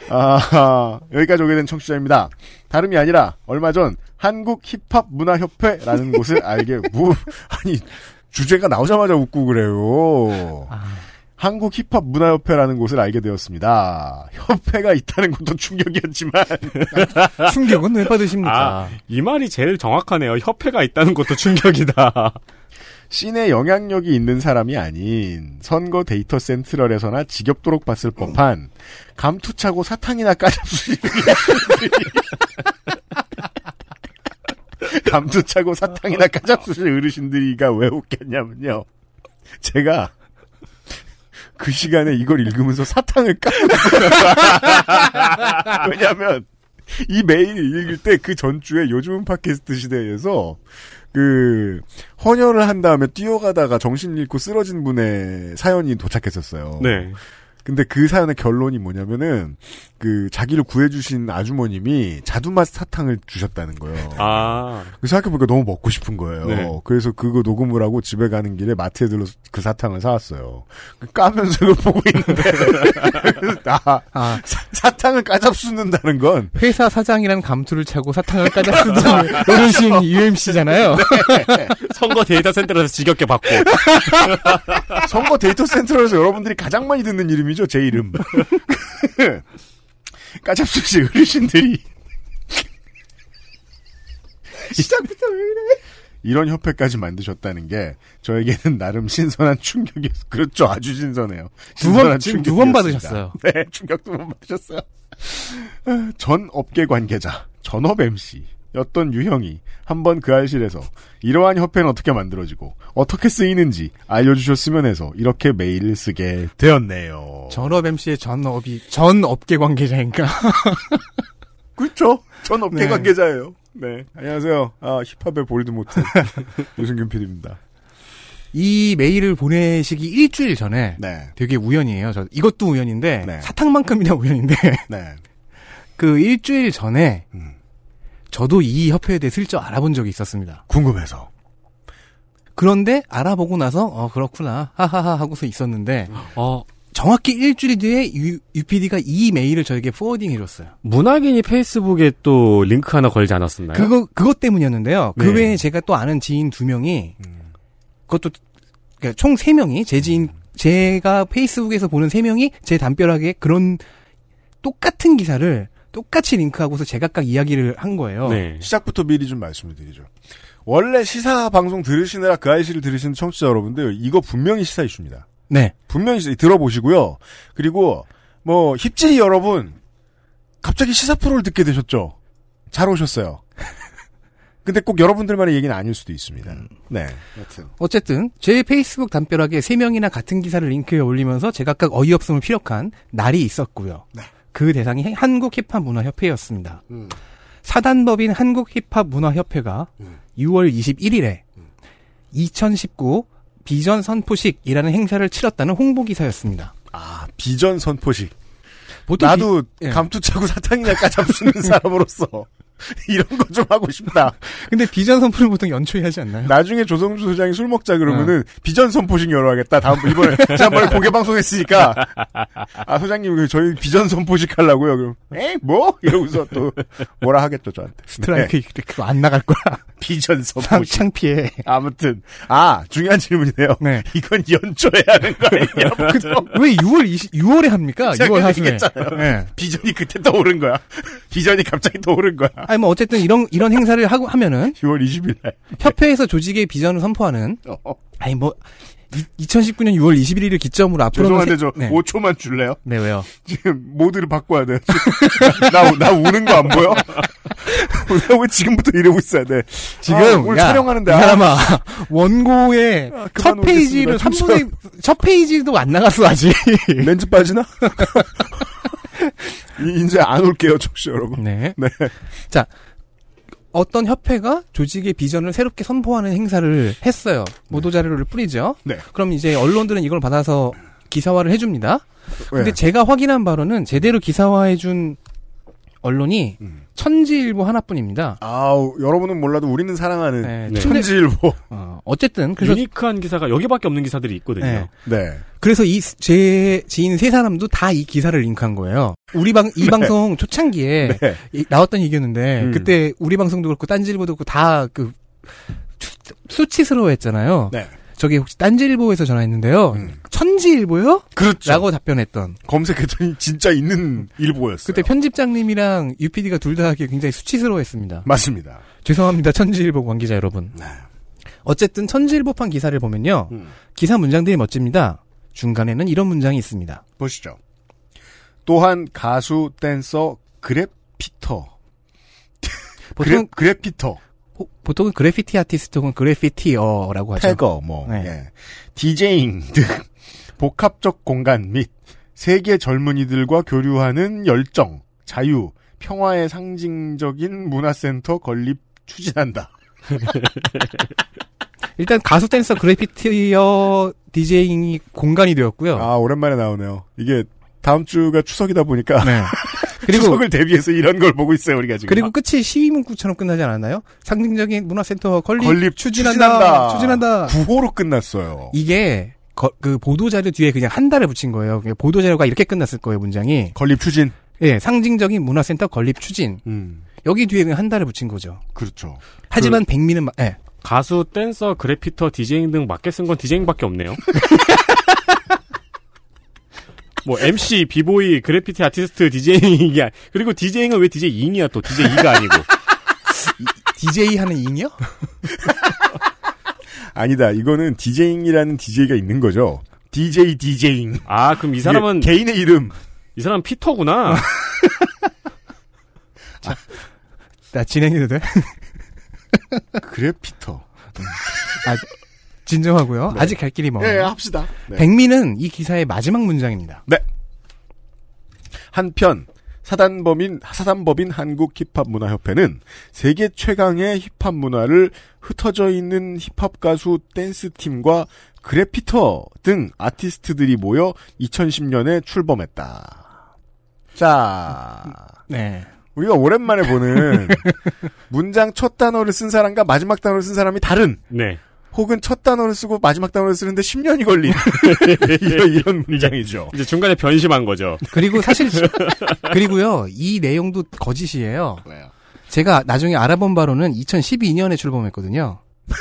아, 여기까지 오게 된 청취자입니다. 다름이 아니라 얼마 전 한국 힙합 문화협회라는 곳을 알게 뭐 아니 주제가 나오자마자 웃고 그래요. 아, 한국 힙합 문화협회라는 곳을 알게 되었습니다. 협회가 있다는 것도 충격이었지만 충격은 왜 받으십니까? 아, 이 말이 제일 정확하네요. 협회가 있다는 것도 충격이다. 씬에 영향력이 있는 사람이 아닌 선거 데이터 센트럴에서나 지겹도록 봤을 법한 감투차고 사탕이나 까잡수시는 감투 차고 사탕이나 까잡수실 어르신들이가 왜 웃겼냐면요. 제가 그 시간에 이걸 읽으면서 사탕을 까고 있어요. 왜냐하면 이 메일을 읽을 때 그 전주에 요즘은 팟캐스트 시대에서 그 헌혈을 한 다음에 뛰어가다가 정신 잃고 쓰러진 분의 사연이 도착했었어요. 네. 근데 그 사연의 결론이 뭐냐면은 그 자기를 구해주신 아주머님이 자두맛 사탕을 주셨다는 거예요. 아. 그래서 생각해보니까 너무 먹고 싶은 거예요. 네. 그래서 그거 녹음을 하고 집에 가는 길에 마트에 들러서 그 사탕을 사왔어요. 까면서 이걸 보고 있는데 아, 아, 사, 탕을 까잡수는다는 건 회사 사장이란 감투를 차고 사탕을 쓰던 어르신 UMC잖아요. 선거 데이터 센터에서 지겹게 받고. 선거 데이터 센터에서 여러분들이 가장 많이 듣는 이름이죠, 제 이름. 까잡수시 어르신들이 시작부터 왜 이래? 이런 협회까지 만드셨다는 게 저에게는 나름 신선한 충격이었어요. 그렇죠, 아주 신선해요. 두 번, 신선한 지금 두 번. 받으셨어요. 네, 충격 두 번 받으셨어요. 전 업계 관계자, 전업 MC. 였던 유형이 한번 그 알실에서 이러한 협회는 어떻게 만들어지고 어떻게 쓰이는지 알려주셨으면 해서 이렇게 메일을 쓰게 되었네요. 전업 MC의 전업이 전 업계 관계자인가? 그렇죠. 전 업계 네. 관계자예요. 네. 안녕하세요. 아, 힙합의 볼드모트. 유승균 PD입니다. 이 메일을 보내시기 일주일 전에 네. 되게 우연이에요. 저 이것도 우연인데 네. 사탕만큼이나 우연인데 네. 그 일주일 전에 음. 저도 이 협회에 대해 슬쩍 알아본 적이 있었습니다. 궁금해서. 그런데 알아보고 나서 어 그렇구나 하하하 하고서 있었는데 어, 정확히 일주일 뒤에 유, UPD가 이 메일을 저에게 forwarding 해줬어요. 문학인이 페이스북에 또 링크 하나 걸지 않았었나요? 그거 그것 때문이었는데요. 그 네. 외에 제가 또 아는 지인 두 명이 음. 그것도 그러니까 총 세 명이 제 지인 제가 페이스북에서 보는 세 명이 제 담벼락에 그런 똑같은 기사를 똑같이 링크하고서 제각각 이야기를 한 거예요. 네. 시작부터 미리 좀 말씀을 드리죠. 원래 시사 방송 들으시느라 그 아이씨를 들으시는 청취자 여러분들, 이거 분명히 시사 이슈입니다. 네. 분명히 시사- 들어보시고요. 그리고, 뭐, 힙질이 여러분, 갑자기 시사 프로를 듣게 되셨죠? 잘 오셨어요. 근데 꼭 여러분들만의 얘기는 아닐 수도 있습니다. 네. 여튼. 어쨌든 제 페이스북 담벼락에 세 명이나 같은 기사를 링크해 올리면서 제각각 어이없음을 피력한 날이 있었고요. 네. 그 대상이 한국 힙합 문화 협회였습니다. 음. 사단법인 한국 힙합 문화 협회가 음. 6월 21일에 2019 비전 선포식이라는 행사를 치렀다는 홍보 기사였습니다. 아, 비전 선포식. 보통 나도 비- 예. 감투 차고 사탕이나 까잡수는 사람으로서 이런 거 좀 하고 싶다. 근데 비전 선포를 보통 연초에 하지 않나요? 나중에 조성주 소장이 술 먹자 그러면은 어. 비전 선포식 열어야겠다. 다음 이번에 지난번에 공개 방송했으니까 아 소장님 그 저희 비전 선포식 하려고요. 그럼 에이 뭐 이러고서 또 뭐라 하겠죠 저한테. 스트라이크 네. 그거 안 나갈 거야. 비전 상 선포식. 창피해. 아무튼 아 중요한 질문이네요. 네. 이건 연초에 하는 거예요. 왜 6월 20, 6월에 합니까? 6월 제가 하순에. 네. 비전이 그때 떠오른 거야. 비전이 갑자기 떠오른 거야. 아니 뭐 어쨌든 이런 이런 행사를 하고 하면은 6월 20일 날. 협회에서 조직의 비전을 선포하는 어, 아니 뭐 2019년 6월 21일을 기점으로 앞으로는 죄송한데 세- 저 네. 5초만 줄래요? 네 왜요? 지금 모드를 바꿔야 돼. 나, 나 우는 거 안 보여? 나 왜 지금부터 이러고 있어야 돼? 지금 아, 오늘 야, 촬영하는데 이 아, 사람아 원고의 아, 첫 페이지를 오겠습니다. 3분의 첫 페이지도 안 나갔어 아직. 렌즈 빠지나? 이- 이제 안 올게요, 청취자 여러분. 네. 네. 자 어떤 협회가 조직의 비전을 새롭게 선포하는 행사를 했어요. 보도 자료를 뿌리죠. 네. 그럼 이제 언론들은 이걸 받아서 기사화를 해줍니다. 근데 왜? 제가 확인한 바로는 제대로 기사화해준 언론이 음. 천지일보 하나뿐입니다. 아우, 여러분은 몰라도 우리는 사랑하는 네, 네. 천지일보. 어, 어쨌든 그래서 유니크한 기사가 여기밖에 없는 기사들이 있거든요. 네. 네. 그래서 이 제 지인 세 사람도 다 이 기사를 링크한 거예요. 우리 방 이 방송 초창기에 네. 이- 나왔던 얘기였는데 음. 그때 우리 방송도 그렇고 딴지일보도 그렇고 다 그 수치스러워했잖아요. 네. 저기 혹시 딴지일보에서 전화했는데요. 음. 천지일보요? 그렇죠. 라고 답변했던. 검색했더니 진짜 있는 일보였어요. 그때 편집장님이랑 UPD가 둘 다 굉장히 수치스러워했습니다. 맞습니다. 죄송합니다, 천지일보 관계자 여러분. 네. 어쨌든 천지일보판 기사를 보면요. 음. 기사 문장들이 멋집니다. 중간에는 이런 문장이 있습니다. 보시죠. 또한 가수, 댄서, 그래피터. 보통 그래, 그래피터. 호- 보통은 그래피티 아티스트 혹은 그래피티어라고 하죠. 태거, 뭐, 네. 예. 디제잉 등 복합적 공간 및 세계 젊은이들과 교류하는 열정, 자유, 평화의 상징적인 문화센터 건립 추진한다. 일단 가수 댄서 그래피티어 디제잉이 공간이 되었고요. 아, 오랜만에 나오네요. 이게 다음 주가 추석이다 보니까 네. 그리고 추석을 대비해서 이런 걸 보고 있어요, 우리가 지금. 그리고 끝이 시위 문구처럼 끝나지 않았나요? 상징적인 문화센터 건립, 건립 추진한다. 추진한다. 구호로 끝났어요. 이게 거- 그 보도 자료 뒤에 그냥 한 달을 붙인 거예요. 보도 자료가 이렇게 끝났을 거예요, 문장이. 건립 추진. 예, 상징적인 문화센터 건립 추진. 음, 여기 뒤에 그냥 한 달을 붙인 거죠. 그렇죠. 하지만 백미는 마- 예. 가수, 댄서, graffiter, 디제잉 등 맞게 쓴 건 디제잉밖에 없네요. 뭐 MC, 비보이, 그래피티 아티스트, 디제잉이 야 그리고 디제잉은 왜 디제잉이야 또 디제이가 아니고 DJ 하는 잉이요? 아니다. 이거는 디제잉이라는 DJ가 있는 거죠. DJ 디제잉. 아 그럼 이 사람은 이게 개인의 이름. 이 사람 피터구나. 나 진행해도 돼? 그래 피터. 아, 진정하고요. 네. 아직 갈 길이 멀어요. 예, 합시다. 네. 백미는 이 기사의 마지막 문장입니다. 한편 사단법인 사단법인 한국 힙합 문화 협회는 세계 최강의 힙합 문화를 흩어져 있는 힙합 가수 댄스 팀과 그래피터 등 아티스트들이 모여 2010년에 출범했다. 자, 네. 우리가 오랜만에 보는 문장 첫 단어를 쓴 사람과 마지막 단어를 쓴 사람이 다른 네. 혹은 첫 단어를 쓰고 마지막 단어를 쓰는데 10년이 걸린 이런, 이런 문장이죠. 이제 중간에 변심한 거죠. 그리고 사실 그리고요 이 내용도 거짓이에요. 제가 나중에 알아본 바로는 2012년에 출범했거든요.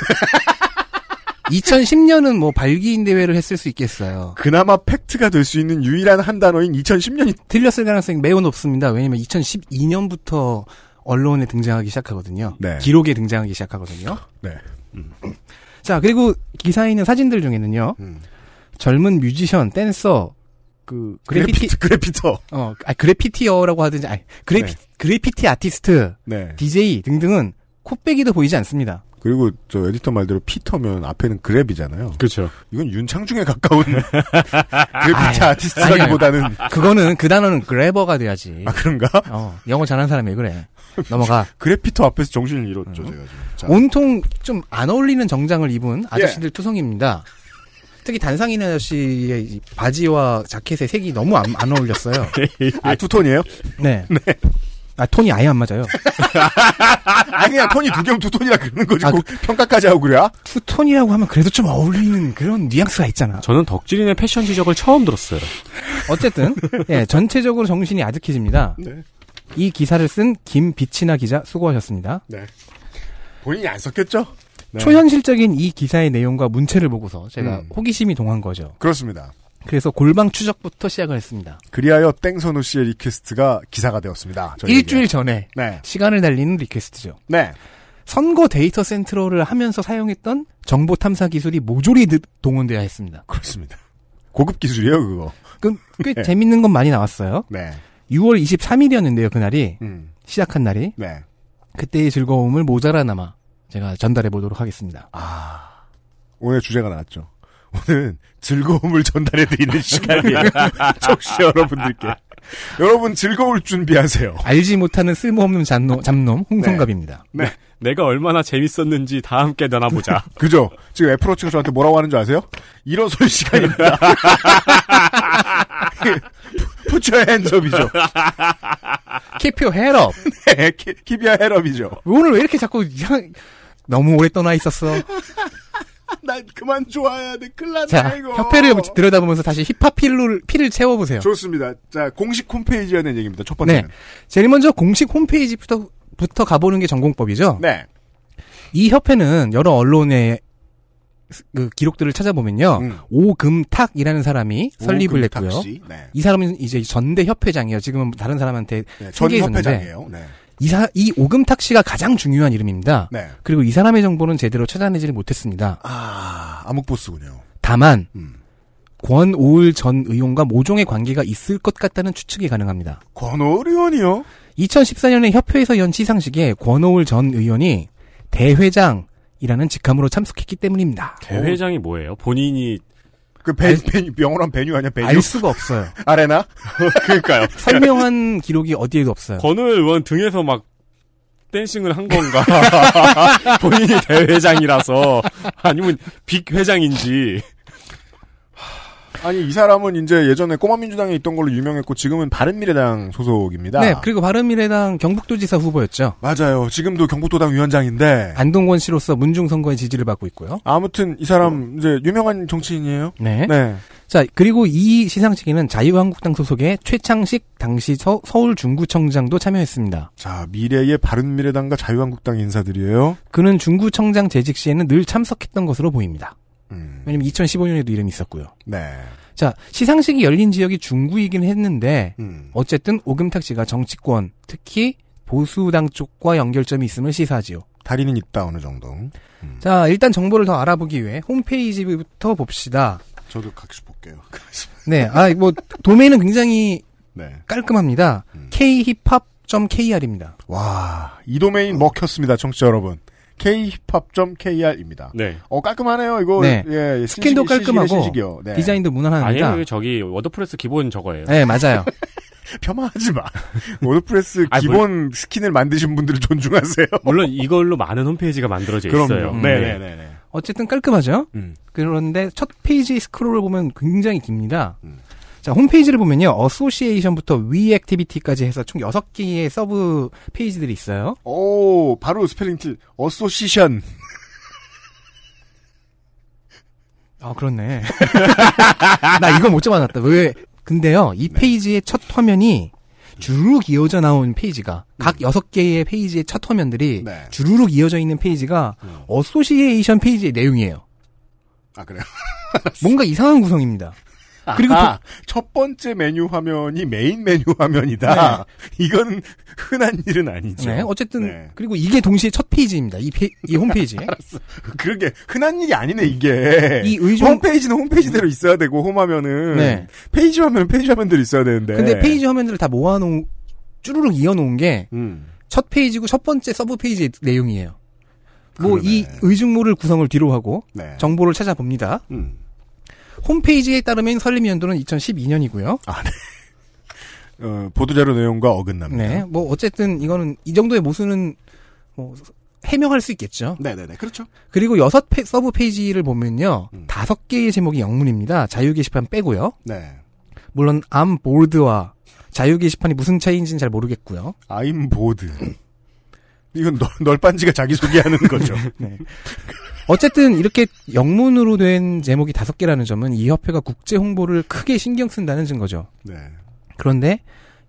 2010년은 뭐 발기인 대회를 했을 수 있겠어요. 그나마 팩트가 될 수 있는 유일한 한 단어인 2010년이 틀렸을 가능성이 매우 높습니다. 왜냐면 2012년부터 언론에 등장하기 시작하거든요. 네. 기록에 등장하기 시작하거든요. 네. 자 그리고 기사에 있는 사진들 중에는요 음. 젊은 뮤지션, 댄서, 그 그래피티 그래피트, 그래피터. 어, 아, 그래피티어라고 하든지, 아니, 그래피, 네. 그래피티 아티스트, 네. DJ 등등은 코빼기도 보이지 않습니다. 그리고 저 에디터 말대로 피터면 앞에는 그랩이잖아요. 그렇죠. 이건 윤창중에 가까운 그래피티 아티스트라기보다는 그거는, 그 단어는 그래버가 돼야지. 아 그런가? 어, 영어 잘하는 사람이 왜 그래. 넘어가. 그래피터 앞에서 정신을 잃었죠 제가 지금. 자, 온통 좀 안 어울리는 정장을 입은 예. 아저씨들 투성입니다. 특히 단상인 아저씨의 이 바지와 자켓의 색이 너무 안, 안 어울렸어요. 아 투톤이에요? 네. 아, 톤이 아예 안 맞아요. 아 그냥 톤이 두 개면 두 톤이라 그러는 거지. 아, 꼭 평가까지 하고 그래? 투톤이라고 하면 그래도 좀 어울리는 그런 뉘앙스가 있잖아. 저는 덕질인의 패션 지적을 처음 들었어요. 어쨌든 예, 전체적으로 정신이 아득해집니다. 네. 이 기사를 쓴 김비치나 기자 수고하셨습니다. 네. 본인이 안 썼겠죠? 네. 초현실적인 이 기사의 내용과 문체를 보고서 제가 음. 호기심이 동한 거죠. 그렇습니다. 그래서 골방 추적부터 시작을 했습니다. 그리하여 땡선우 씨의 request가 기사가 되었습니다. 일주일 전에 네. 시간을 달리는 request죠. 네. 선거 데이터 센트럴을 하면서 사용했던 정보 탐사 기술이 모조리 드- 동원돼야 했습니다. 그렇습니다. 고급 기술이에요 그거. 그, 꽤 네. 재밌는 건 많이 나왔어요. 네. 6월 23일이었는데요, 그날이. 음. 시작한 날이. 네. 그때의 즐거움을 모자라나마 제가 전달해 보도록 하겠습니다. 아, 오늘 주제가 나왔죠. 오늘은 즐거움을 전달해 드리는 시간이에요. 청취자 여러분들께. 여러분 즐거울 준비하세요. 알지 못하는 쓸모없는 잡놈, 잡놈 홍성갑입니다. 네. 내가 얼마나 재밌었는지 다 함께 나눠보자. 그죠? 지금 애플워치가 저한테 뭐라고 하는 줄 아세요? 일어설 시간입니다. Put your hands up이죠. Keep your head up. 네, 키- keep your head up이죠. 오늘 왜 이렇게 자꾸 이상... 너무 오래 떠나 있었어. 난 그만 좋아해야 돼. 큰일 났네, 자, 이거. 협회를 들여다보면서 다시 힙합 피를, 피를 채워보세요. 좋습니다. 자, 공식 홈페이지에 대한 얘기입니다. 첫 번째는. 네. 제일 먼저 공식 홈페이지부터 부터 가보는 게 전공법이죠. 네. 이 협회는 여러 언론의 그 기록들을 찾아보면요. 음. 오금탁이라는 사람이 설립을 했고요. 씨. 네. 이 사람은 이제 전대 협회장이에요. 지금은 다른 사람한테 네, 전 생겨 있는데 협회장이에요. 네. 이, 사, 이 오금탁 씨가 가장 중요한 이름입니다. 네. 그리고 이 사람의 정보는 제대로 찾아내지를 못했습니다. 아, 암흑보스군요. 다만 음. 권오을 전 의원과 모종의 관계가 있을 것 같다는 추측이 가능합니다. 권오을 의원이요? 2014년에 협회에서 연 시상식에 권오을 전 의원이 대회장 이라는 직함으로 참석했기 때문입니다. 대회장이 뭐예요? 본인이 그 배, venue, 영어로 venue 아니야, venue? 알 수가 없어요. Arena? 그러니까요. 설명한 기록이 어디에도 없어요. 권우 의원 등에서 막 댄싱을 한 건가? 본인이 대회장이라서 아니면 빅 회장인지. 아니, 이 사람은 이제 예전에 꼬마민주당에 있던 걸로 유명했고, 지금은 바른미래당 소속입니다. 네, 그리고 바른미래당 경북도지사 후보였죠. 맞아요. 지금도 경북도당 위원장인데. 안동권 씨로서 문중 선거의 지지를 받고 있고요. 아무튼 이 사람 이제 유명한 정치인이에요. 네. 네. 자, 그리고 이 시상식에는 자유한국당 소속의 최창식 당시 서, 울 중구청장도 참여했습니다. 자, 미래의 바른미래당과 자유한국당 인사들이에요. 그는 중구청장 재직 시에는 늘 참석했던 것으로 보입니다. 음. 왜냐면 2015년에도 이름이 있었고요. 네. 자, 시상식이 열린 지역이 중구이긴 했는데 음. 어쨌든 오금탁 씨가 정치권, 특히 보수당 쪽과 연결점이 있음을 시사하지요. 다리는 있다 어느 정도. 자, 일단 정보를 더 알아보기 위해 홈페이지부터 봅시다. 저도 같이 볼게요. 네, 아, 뭐 도메인은 굉장히 네. 깔끔합니다. khiphop.kr입니다. 와, 이 도메인 먹혔습니다, 청취자 여러분. khiphop.kr입니다. 네. 어, 깔끔하네요, 이거. 네. 예, 스킨도 신식이- 깔끔하고 신식이요. 네. 디자인도 무난합니다. 아니에요. 저기 워드프레스 기본 저거예요. 네, 맞아요. 폄하하지 마. 워드프레스 아니, 기본 스킨을 만드신 분들을 존중하세요. 물론 이걸로 많은 홈페이지가 만들어져 있어요. 그럼요. 네네 네. 어쨌든 깔끔하죠? 음. 그런데 첫 페이지 스크롤을 보면 굉장히 깁니다. 음. 자, 홈페이지를 보면요. Association부터 We Activity까지 해서 총 6개의 서브 페이지들이 있어요. 오, 바로 스펠링 틸. Assocition. 아, 그렇네. 나 이거 못 잡아놨다. 왜? 근데요, 이 페이지의 첫 화면이 주르륵 이어져 나온 페이지가, 각 6개의 페이지의 첫 화면들이 네. 주르륵 이어져 있는 페이지가 Association 페이지의 내용이에요. 아, 그래요? 뭔가 이상한 구성입니다. 그리고 아, 첫 번째 메뉴 화면이 메인 메뉴 화면이다. 이건 흔한 일은 아니죠. 네, 어쨌든 네. 그리고 이게 동시에 첫 페이지입니다. 이, 페, 이 홈페이지. 그러게 흔한 일이 아니네 이게. 이 의존- 홈페이지는 홈페이지대로 있어야 되고 홈화면은 네. 페이지 화면은 페이지 화면대로 있어야 되는데. 근데 페이지 화면들을 다 모아놓은 쭈루룩 이어놓은 게첫 음. 페이지고 첫 번째 서브 페이지의 내용이에요. 뭐. 이 의중모를 구성을 뒤로 하고 네. 정보를 찾아봅니다. 음. 홈페이지에 따르면 설립 연도는 2012년이고요. 아, 네. 어, 보도자료 내용과 어긋납니다. 네, 뭐 어쨌든 이거는 이 정도의 모순은 뭐 해명할 수 있겠죠. 네네네. 그렇죠. 그리고 여섯 페- 서브 페이지를 보면요, 음. 다섯 개의 제목이 영문입니다. 자유 게시판 빼고요. 네. 물론 I'm board와 자유 게시판이 무슨 차이인지는 잘 모르겠고요. I'm board. 이건 널, 널빤지가 자기소개하는 거죠. 네. 어쨌든 이렇게 영문으로 된 제목이 다섯 개라는 점은 이 협회가 국제 홍보를 크게 신경 쓴다는 증거죠. 네. 그런데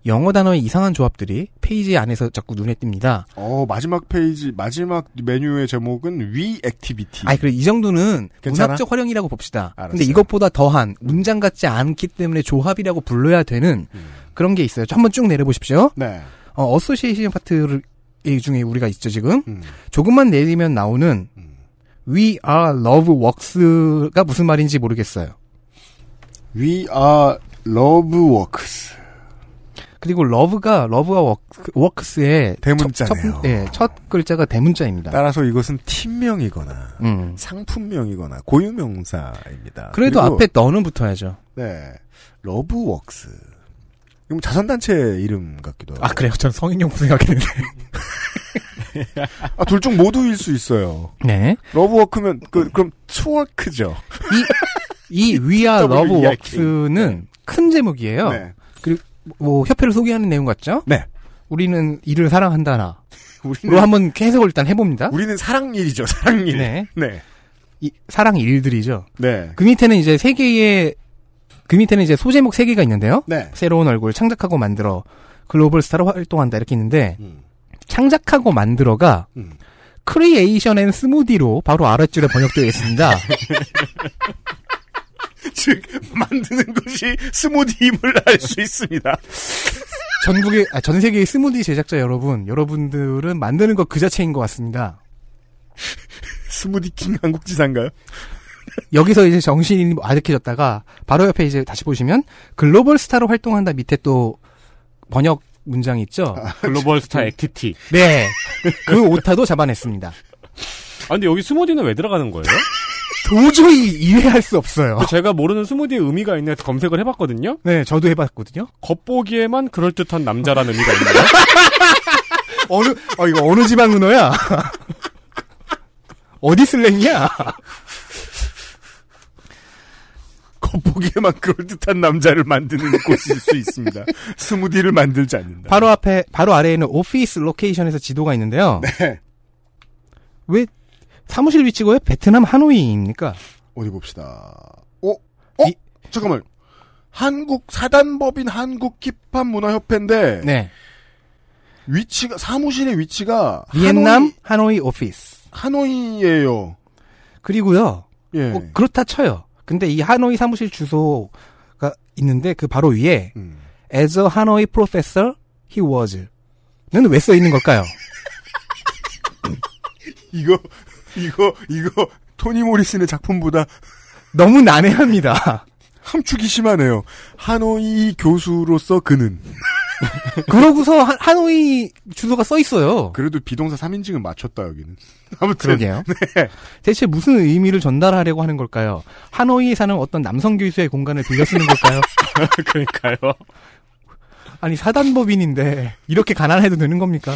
영어 단어의 이상한 조합들이 페이지 안에서 자꾸 눈에 띕니다. 어, 마지막 페이지, 마지막 메뉴의 제목은 We Activity. 아니, 그래, 이 정도는 괜찮아? 문학적 활용이라고 봅시다. 알았어요. 근데 이것보다 더한 문장 같지 않기 때문에 조합이라고 불러야 되는 음. 그런 게 있어요. 한번 쭉 내려보십시오. 네. 어, Association 파트 이 중에 우리가 있죠, 지금. 음. 조금만 내리면 나오는 음. We are love works가 무슨 말인지 모르겠어요. We are love works. 그리고 love가 love와 work, works의 대문자네요. 첫, 첫, 예, 첫 글자가 대문자입니다. 따라서 이것은 팀명이거나 음. 상품명이거나 고유명사입니다. 그래도 앞에 너는 붙어야죠. 네. Love Works. 이건 자선단체 이름 같기도 하고. 아, 그래요? 전 성인용품 생각했는데. 아, 둘 중 모두일 수 있어요. 네. Love Work면, 그, 그럼 to work죠. 이, 이 We are love work. works는 큰 제목이에요. 네. 그리고 뭐 협회를 소개하는 내용 같죠? 네. 우리는 일을 사랑한다나. 우리는, 로 한번 해석을 일단 해봅니다. 우리는 사랑일이죠, 사랑일. 네. 네. 이, 사랑 일들이죠. 네. 그 밑에는 이제 세 개의 그 밑에는 이제 소제목 세 개가 있는데요. 네. 새로운 얼굴 창작하고 만들어 글로벌 스타로 활동한다 이렇게 있는데 음. 창작하고 만들어가 음. Creation and Smoothie로 바로 아랫줄에 번역되어 있습니다. 즉, 만드는 것이 스무디임을 알 수 있습니다. 전국의 아, 전 세계의 스무디 제작자 여러분, 여러분들은 만드는 것 그 자체인 것 같습니다. 스무디킹 한국지사인가요? 여기서 이제 정신이 아득해졌다가 바로 옆에 이제 다시 보시면 글로벌 스타로 활동한다 밑에 또 번역 문장이 있죠. Global Star Actity. 네. 그 오타도 잡아냈습니다. 아, 근데 여기 스무디는 왜 들어가는 거예요? 도저히 이해할 수 없어요. 제가 모르는 스무디의 의미가 있나 해서 검색을 해봤거든요. 네, 저도 해봤거든요. 겉보기에만 그럴듯한 남자라는 의미가 있나요? 어느, 어, 이거 어느 지방 은어야? 어디 슬랭이야? 겉보기에만 그럴듯한 남자를 만드는 곳일 수 있습니다. 스무디를 만들지 않는다. 바로 앞에, 바로 아래에는 오피스 로케이션에서 지도가 있는데요. 네. 왜 사무실 위치가 왜 베트남 하노이입니까? 어디 봅시다. 어? 어? 잠깐만. 한국 사단법인 한국 힙합 문화협회인데 네. 위치가 사무실의 위치가 비엔남 하노이, 오피스. 하노이, 하노이예요. 그리고요. 예. 뭐 그렇다 쳐요. 근데 이 하노이 사무실 주소가 있는데 그 바로 위에 음. as a Hanoi professor he was는 왜 써 있는 걸까요? 이거 이거 이거 토니 모리슨의 작품보다 너무 난해합니다. 함축이 심하네요. 하노이 교수로서 그는 그러고서 하, 하노이 주소가 써 있어요. 그래도 비동사 3인칭은 맞췄다 여기는. 아무튼 그러게요. 네. 대체 무슨 의미를 전달하려고 하는 걸까요? 하노이에 사는 어떤 남성 교수의 공간을 빌려 쓰는 걸까요? 그러니까요. 아니 사단법인인데 이렇게 가난해도 되는 겁니까?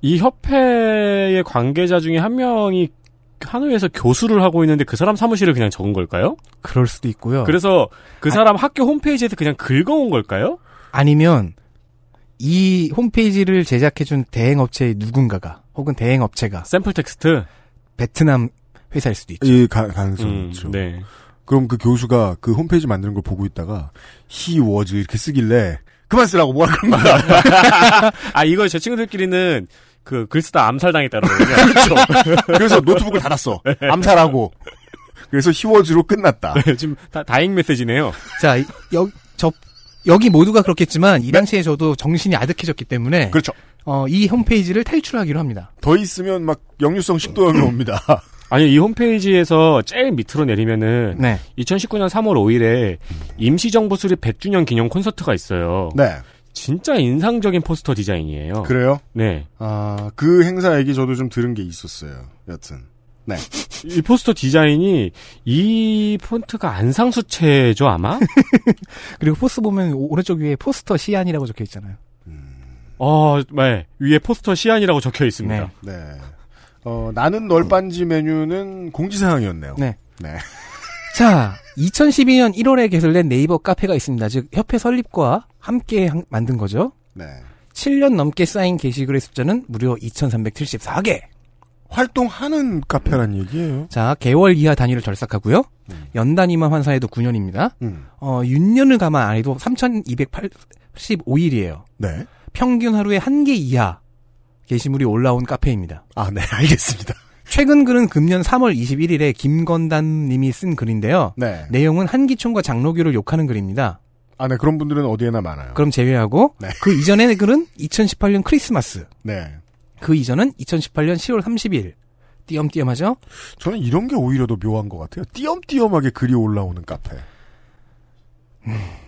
이 협회의 관계자 중에 한 명이 하노이에서 교수를 하고 있는데 그 사람 사무실을 그냥 적은 걸까요? 그럴 수도 있고요. 그래서 그 사람 학교 홈페이지에서 그냥 긁어온 걸까요? 아니면 이 홈페이지를 제작해준 대행업체의 누군가가 혹은 대행업체가 샘플 텍스트 베트남 회사일 수도 있죠. 이 가, 가능성이 음, 있죠. 네. 그럼 그 교수가 그 홈페이지 만드는 걸 보고 있다가 he was 이렇게 쓰길래 그만 쓰라고 뭐라 그런 거야. 아 이거 제 친구들끼리는 그 글 쓰다 암살당했다 그러거든요. 그렇죠. 그래서 노트북을 닫았어. 암살하고. 그래서 was로 끝났다. 네, 지금 다, 다잉 메시지네요. 자, 여, 저, 여기 모두가 그렇겠지만 이 당시에 저도 정신이 아득해졌기 때문에 그렇죠. 어, 이 홈페이지를 탈출하기로 합니다. 더 있으면 막 역류성 식도염이 옵니다. 아니 이 홈페이지에서 제일 밑으로 내리면은 네. 2019년 3월 5일에 임시정부 수립 100주년 기념 콘서트가 있어요. 네. 진짜 인상적인 포스터 디자인이에요. 그래요? 네. 아, 그 행사 얘기 저도 좀 들은 게 있었어요. 여튼. 네. 이 포스터 디자인이 이 폰트가 안상수체죠 아마? 그리고 포스 보면 오- 오른쪽 위에 포스터 시안이라고 적혀 있잖아요. 어, 네. 위에 포스터 시안이라고 적혀 있습니다. 네. 어, 나는 널빤지 메뉴는 공지사항이었네요. 네. 네. 자, 2012년 1월에 개설된 네이버 카페가 있습니다. 즉 협회 설립과 함께 한- 만든 거죠. 네. 7년 넘게 쌓인 게시글의 숫자는 무려 2,374개. 활동하는 카페란 얘기예요. 자, 개월 이하 단위를 절삭하고요. 연 단위만 환산해도 9년입니다. 음. 어, 6년을 가만 안 해도 3,285일이에요. 네. 평균 하루에 한 개 이하 게시물이 올라온 카페입니다. 아, 네, 알겠습니다. 최근 글은 금년 3월 21일에 김건단 님이 쓴 글인데요. 네. 내용은 한기총과 장로교를 욕하는 글입니다. 아, 네, 그런 분들은 어디에나 많아요. 그럼 제외하고 네. 그 이전의 글은 2018년 크리스마스. 네. 그 이전은 2018년 10월 30일. 띄엄띄엄하죠? 저는 이런 게 오히려 더 묘한 것 같아요. 띄엄띄엄하게 글이 올라오는 카페.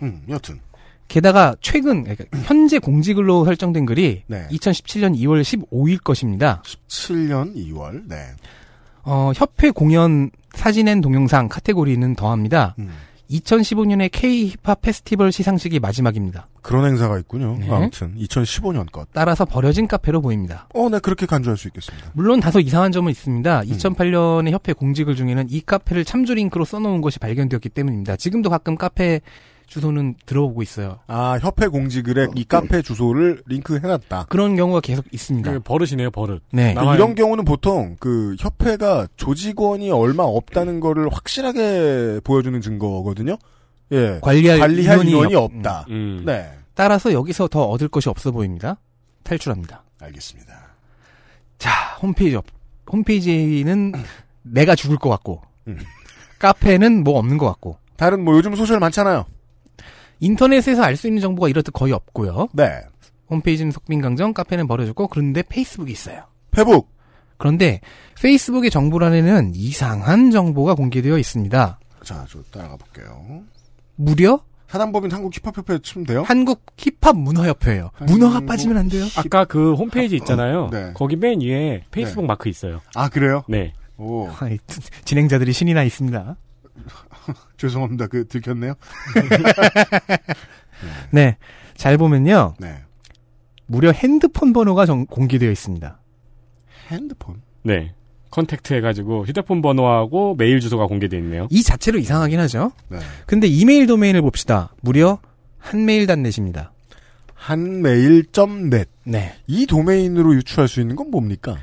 음, 여튼. 게다가 최근 그러니까 현재 공지글로 설정된 글이 네. 2017년 2월 15일 것입니다. 17년 2월, 네. 어, 협회 공연 사진 and 동영상 카테고리는 더합니다. 음. 2015년에 K 힙합 페스티벌 시상식이 마지막입니다. 그런 행사가 있군요. 네. 아무튼, 2015년 것. 따라서 버려진 카페로 보입니다. 어, 네, 그렇게 간주할 수 있겠습니다. 물론 다소 이상한 점은 있습니다. 음. 2008년에 협회 공지글 중에는 이 카페를 참조 링크로 써놓은 것이 발견되었기 때문입니다. 지금도 가끔 카페 주소는 들어보고 있어요. 아, 협회 공지글에 이 카페 주소를 링크 해놨다. 그런 경우가 계속 있습니다. 그 버릇이네요, 버릇. 네. 남아있- 이런 경우는 보통 그 협회가 조직원이 얼마 없다는 거를 확실하게 보여주는 증거거든요. 예. 관리할, 관리할 인원이 인원이 없- 없다. 음. 네. 따라서 여기서 더 얻을 것이 없어 보입니다. 탈출합니다. 알겠습니다. 자, 홈페이지, 없- 홈페이지는 내가 죽을 것 같고, 음. 카페는 뭐 없는 것 같고, 다른 뭐 요즘 social 많잖아요. 인터넷에서 알 수 있는 정보가 이렇듯 거의 없고요. 네. 홈페이지는 속빈강정, 카페는 버려졌고, 그런데 페이스북이 있어요. 페북. 그런데 페이스북의 정보란에는 이상한 정보가 공개되어 있습니다. 자, 저 따라가 볼게요. 무려 사단법인 한국 힙합협회 치면 돼요? 한국 힙합 문화협회예요. 문화가 빠지면 안 돼요. 아까 그 홈페이지 있잖아요. 네. 거기 맨 위에 페이스북 마크 있어요. 아 그래요? 네. 오 진행자들이 신이 나 있습니다. 죄송합니다. 그 들켰네요. 네. 잘 보면요. 네. 무려 핸드폰 번호가 정- 공개되어 있습니다. 핸드폰. 네. contact 해가지고 휴대폰 번호하고 메일 주소가 공개되어 있네요. 이 자체로 이상하긴 하죠. 네. 근데 이메일 도메인을 봅시다. 무려 한메일닷넷입니다. 한메일.net. 네. 이 도메인으로 유추할 수 있는 건 뭡니까?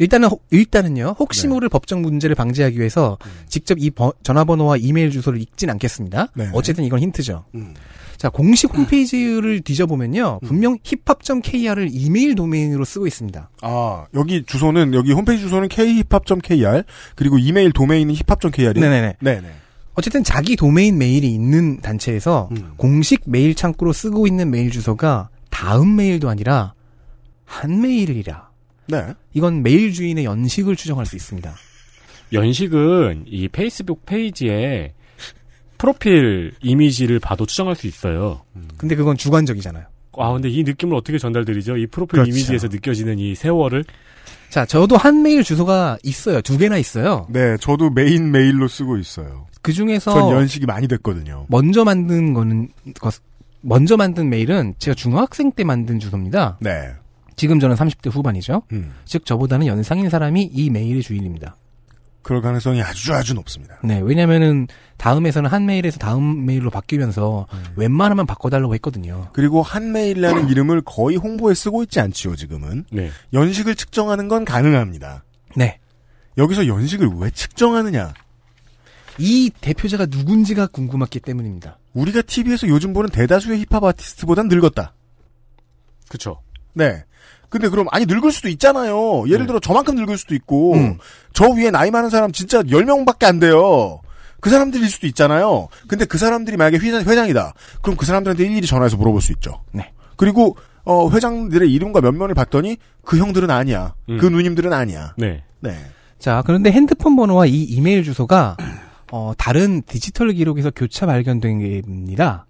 일단은 혹- 일단은요. 혹시 네. 모를 법적 문제를 방지하기 위해서 직접 이 번- 전화번호와 이메일 주소를 읽진 않겠습니다. 네. 어쨌든 이건 힌트죠. 음. 자, 공식 홈페이지를 뒤져보면요. 분명 힙합.kr을 이메일 도메인으로 쓰고 있습니다. 아, 여기 주소는, 여기 홈페이지 주소는 khiphop.kr, 그리고 이메일 도메인은 hiphop.kr이에요? 네네네. 네네. 어쨌든 자기 도메인 메일이 있는 단체에서 음. 공식 메일 창구로 쓰고 있는 메일 주소가 다음 메일도 아니라 한 메일이라. 네. 이건 메일 주인의 연식을 추정할 수 있습니다. 연식은 이 페이스북 페이지에 프로필 이미지를 봐도 추정할 수 있어요. 근데 그건 주관적이잖아요. 아, 근데 이 느낌을 어떻게 전달드리죠? 이 프로필 그렇죠. 이미지에서 느껴지는 이 세월을? 자, 저도 한 메일 주소가 있어요. 두 개나 있어요. 네, 저도 메인 메일로 쓰고 있어요. 그 중에서 전 연식이 많이 됐거든요. 먼저 만든 거는 것- 먼저 만든 메일은 제가 중학생 때 만든 주소입니다. 네. 지금 저는 30대 후반이죠. 음. 즉 저보다는 연상인 사람이 이 메일의 주인입니다. 그럴 가능성이 아주 아주 높습니다. 네, 왜냐면은 다음에서는 한 메일에서 다음 메일로 바뀌면서 음. 웬만하면 바꿔달라고 했거든요. 그리고 한 메일이라는 이름을 거의 홍보에 쓰고 있지 않지요, 지금은. 네. 연식을 측정하는 건 가능합니다. 네. 여기서 연식을 왜 측정하느냐? 이 대표자가 누군지가 궁금했기 때문입니다. 우리가 TV에서 요즘 보는 대다수의 힙합 아티스트보단 늙었다. 그쵸. 네. 근데 그럼 아니 늙을 수도 있잖아요. 예를 네. 들어 저만큼 늙을 수도 있고 음. 저 위에 나이 많은 사람 진짜 10명밖에 안 돼요. 그 사람들일 수도 있잖아요. 근데 그 사람들이 만약에 회장, 회장 이다. 그럼 그 사람들한테 일일이 전화해서 물어볼 수 있죠. 네. 그리고 어, 회장들의 이름과 면면을 봤더니 그 형들은 아니야. 음. 그 누님들은 아니야. 네. 네. 자, 그런데 핸드폰 번호와 이 이메일 주소가 어, 다른 디지털 기록에서 교차 발견된 겁니다.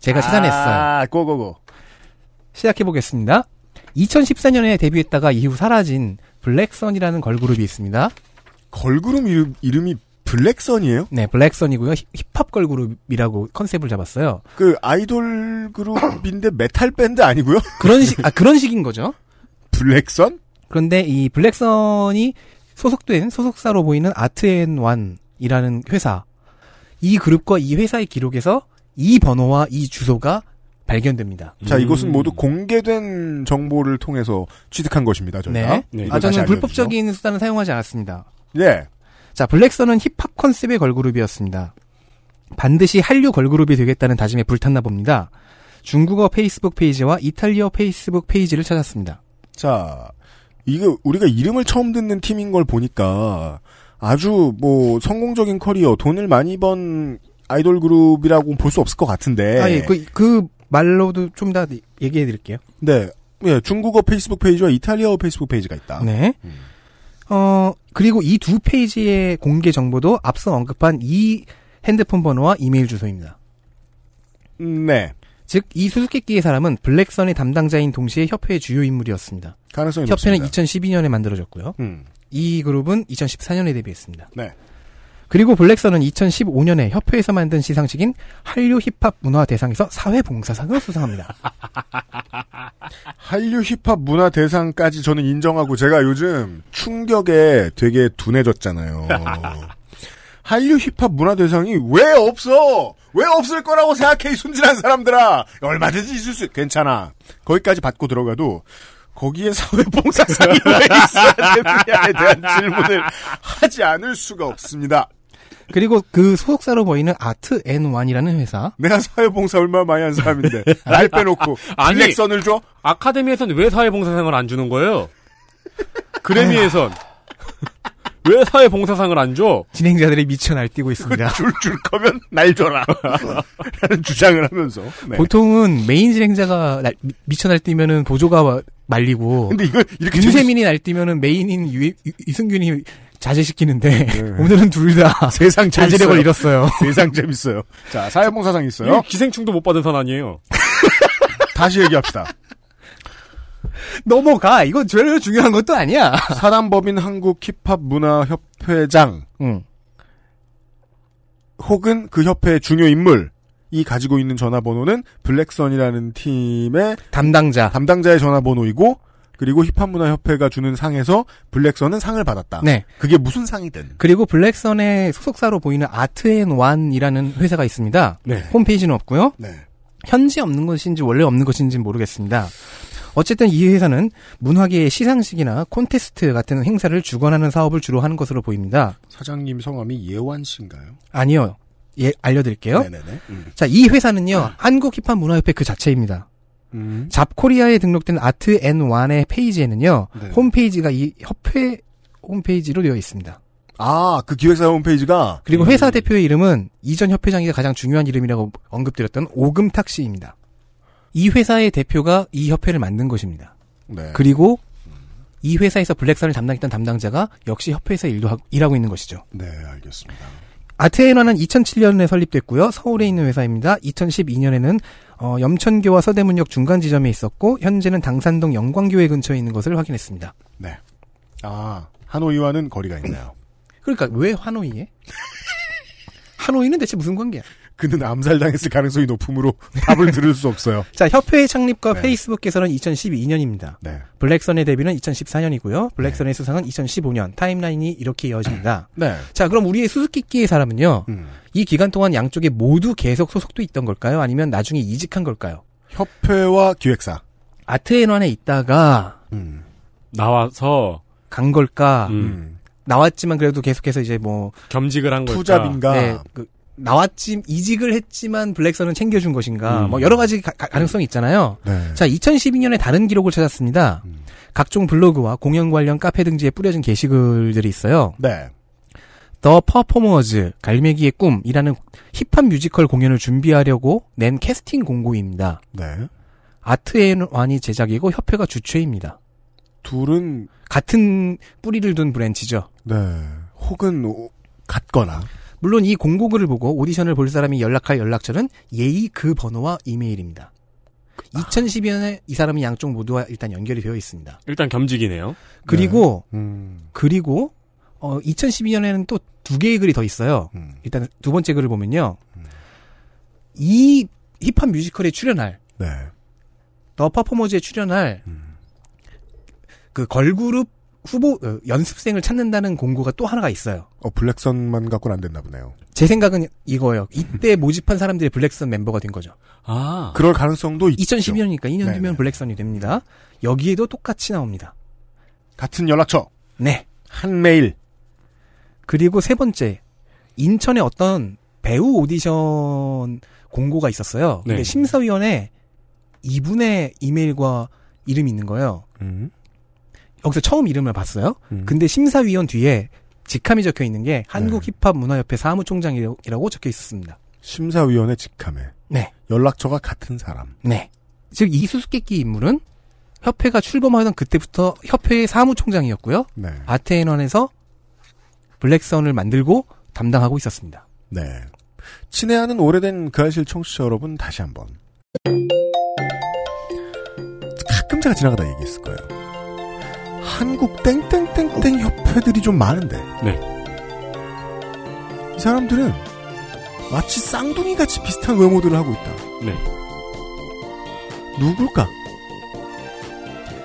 제가 찾아냈어요. 아, go go go. 시작해 보겠습니다. 2014년에 데뷔했다가 이후 사라진 블랙선이라는 걸그룹이 있습니다. 걸그룹 이름, 이름이 블랙선이에요? 네, 블랙선이고요. 힙- 힙합 걸그룹이라고 컨셉을 잡았어요. 그 아이돌 그룹인데 메탈 밴드 아니고요? 그런 식, 아, 그런 식인 거죠. 블랙선? 그런데 이 블랙선이 소속된 소속사로 보이는 아트앤완이라는 회사. 이 그룹과 이 회사의 기록에서 이 번호와 이 주소가 발견됩니다. 자, 음. 이것은 모두 공개된 정보를 통해서 취득한 것입니다, 저희가. 네. 네. 아, 저는. 불법적인 수단을 사용하지 않았습니다. 네. 자, 블랙선은 힙합 컨셉의 걸그룹이었습니다. 반드시 한류 걸그룹이 되겠다는 다짐에 불탔나 봅니다. 중국어 페이스북 페이지와 이탈리아 페이스북 페이지를 찾았습니다. 자, 이거 우리가 이름을 처음 듣는 팀인 걸 보니까 아주 뭐 성공적인 커리어, 돈을 많이 번 아이돌 그룹이라고 볼 수 없을 것 같은데. 아, 예, 그, 그 말로도 좀 더 얘기해 드릴게요. 네. 예, 중국어 페이스북 페이지와 이탈리아어 페이스북 페이지가 있다. 네. 음. 어, 그리고 이 두 페이지의 공개 정보도 앞서 언급한 이 핸드폰 번호와 이메일 주소입니다. 음, 네. 즉, 이 수수께끼의 사람은 블랙선의 담당자인 동시에 협회의 주요 인물이었습니다. 가능성이 협회는 높습니다. 2012년에 만들어졌고요. 음. 이 그룹은 2014년에 데뷔했습니다. 네. 그리고 블랙선은 2015년에 협회에서 만든 시상식인 한류 힙합 문화 대상에서 사회봉사상을 수상합니다. 한류 힙합 문화 대상까지 저는 인정하고 제가 요즘 충격에 되게 둔해졌잖아요. 한류 힙합 문화 대상이 왜 없어? 왜 없을 거라고 생각해 이 순진한 사람들아. 얼마든지 있을 수 괜찮아. 거기까지 받고 들어가도 거기에 사회봉사상이 왜 있어야 되느냐에 대한 질문을 하지 않을 수가 없습니다. 그리고 그 소속사로 보이는 아트 앤완이라는 회사. 내가 사회봉사 얼마나 많이 한 사람인데 날 빼놓고 아니. 블랙선을 줘? 아카데미에선 왜 사회봉사상을 안 주는 거예요? 그래미에선 왜 사회봉사상을 안 줘? 진행자들이 미쳐 날뛰고 있습니다. 줄 줄 거면 날 줘라. 라는 주장을 하면서. 네. 보통은 메인 진행자가 날- 미- 미쳐 날뛰면은 보조가 와- 말리고 근데 이걸 이렇게 재밌, 윤세민이 날뛰면은 메인인 유, 유- 이승균이 자제시키는데 네. 오늘은 둘 다 세상 자제력을. 잃었어요. 세상 재밌어요. 자, 사회봉사상 있어요. 이거 기생충도 못 받은 상 아니에요. 다시 얘기합시다. 넘어가. 이건 별로 중요한 것도 아니야. 사단법인 한국 힙합 문화 협회장 응. 혹은 그 협회의 중요 인물 이 가지고 있는 전화번호는 블랙선이라는 팀의 담당자. 담당자의 전화번호이고 그리고 힙합문화협회가 주는 상에서 블랙선은 상을 받았다. 네. 그게 무슨 상이든. 그리고 블랙선의 소속사로 보이는 아트앤완이라는 회사가 있습니다. 네. 홈페이지는 없고요. 네. 현재 없는 것인지 원래 없는 것인지는 모르겠습니다. 어쨌든 이 회사는 문화계의 시상식이나 콘테스트 같은 행사를 주관하는 사업을 주로 하는 것으로 보입니다. 사장님 성함이 예완 씨인가요? 아니요. 예, 알려드릴게요. 네네네. 음. 자, 이 회사는요, 한국 힙합 문화협회 그 자체입니다. 음. 잡코리아에 등록된 아트 앤 완의 페이지에는요, 네. 홈페이지가 이 협회 홈페이지로 되어 있습니다. 아, 그 기획사 홈페이지가 그리고 음. 회사 대표의 이름은 이전 협회장이가 가장 중요한 이름이라고 언급드렸던 오금탁 씨입니다. 이 회사의 대표가 이 협회를 만든 것입니다. 네. 그리고 이 회사에서 블랙선을 담당했던 담당자가 역시 협회에서 일도 하, 일하고 있는 것이죠. 네, 알겠습니다. 아트앤화는 2007년에 설립됐고요. 서울에 있는 회사입니다. 2012년에는 어, 염천교와 서대문역 중간 지점에 있었고 현재는 당산동 영광교회 근처에 있는 것을 확인했습니다. 네. 아, 하노이와는 거리가 있나요? 그러니까 왜 하노이에? 하노이는 대체 무슨 관계야? 그는 암살당했을 가능성이 높으므로 답을 들을 수 없어요. 자, 협회의 창립과 네. 페이스북 개설은 2012년입니다. 네. 블랙선의 데뷔는 2014년이고요. 블랙선의 수상은 2015년. 타임라인이 이렇게 이어집니다. 네. 자, 그럼 우리의 수수께끼의 사람은요. 음. 이 기간 동안 양쪽에 모두 계속 소속도 있던 걸까요? 아니면 나중에 이직한 걸까요? 협회와 기획사. 아트앤완에 있다가 음. 나와서 간 걸까? 음, 음. 나왔지만 그래도 계속해서 이제 뭐 겸직을 한 걸까? 투잡인가? 네, 그 나왔지 이직을 했지만 블랙선은 챙겨준 것인가? 음. 뭐 여러 가지 가, 능성이 있잖아요. 네. 자, 2012년에 다른 기록을 찾았습니다. 음. 각종 블로그와 공연 관련 카페 등지에 뿌려진 게시글들이 있어요. 네. 더 퍼포머즈 갈매기의 꿈이라는 힙합 뮤지컬 공연을 준비하려고 낸 캐스팅 공고입니다. 네. 아트앤완이 제작이고 협회가 주최입니다. 둘은 같은 뿌리를 둔 branch죠. 네. 혹은 오- 같거나 물론 이 공고글을 보고 오디션을 볼 사람이 연락할 연락처는 예의 그 번호와 이메일입니다. 2012년에 이 사람이 양쪽 모두와 일단 연결이 되어 있습니다. 일단 겸직이네요. 그리고 음. 그리고 어 2012년에는 또 두 개의 글이 더 있어요. 음. 일단 두 번째 글을 보면요. 이 힙합 뮤지컬에 출연할 네. 더 퍼포머즈에 출연할 음. 그 걸그룹 후보 어, 연습생을 찾는다는 공고가 또 하나가 있어요. 어 블랙선만 갖고는 안 됐나 보네요. 제 생각은 이거예요. 이때 모집한 사람들이 블랙선 멤버가 된 거죠. 아, 그럴 가능성도 있죠. 2012년이니까 2년 네네. 뒤면 블랙선이 됩니다. 여기에도 똑같이 나옵니다. 같은 연락처 네. 한 메일. 그리고 세 번째 인천에 어떤 배우 오디션 공고가 있었어요. 네. 근데 심사위원회 이분의 이메일과 이름이 있는 거예요. 음. 여기서 처음 이름을 봤어요. 음. 근데 심사위원 뒤에 직함이 적혀 있는 게 한국 네. 힙합 문화협회 사무총장이라고 적혀 있었습니다. 심사위원회 직함에 네. 연락처가 같은 사람. 네. 즉 이 수수께끼 인물은 협회가 출범하던 그때부터 협회의 사무총장이었고요. 네. 아테인원에서 블랙선을 만들고 담당하고 있었습니다. 네. 친애하는 오래된 그 아실 청취자 여러분 다시 한번. 가끔 제가 지나가다 얘기했을 거예요. 한국 땡땡땡땡 협회들이 좀 많은데. 네. 이 사람들은 마치 쌍둥이 같이 비슷한 외모들을 하고 있다. 네. 누굴까?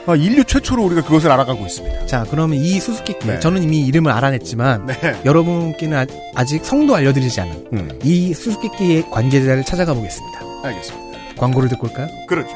아, 인류 최초로 우리가 그것을 알아가고 있습니다. 자, 그러면 이 수수께끼 네. 저는 이미 이름을 알아냈지만 네. 여러분께는 아, 직 성도 알려드리지 않은 음, 이 수수께끼의 관계자를 찾아가 보겠습니다. 알겠습니다. 광고를 듣고 올까요? 그렇죠.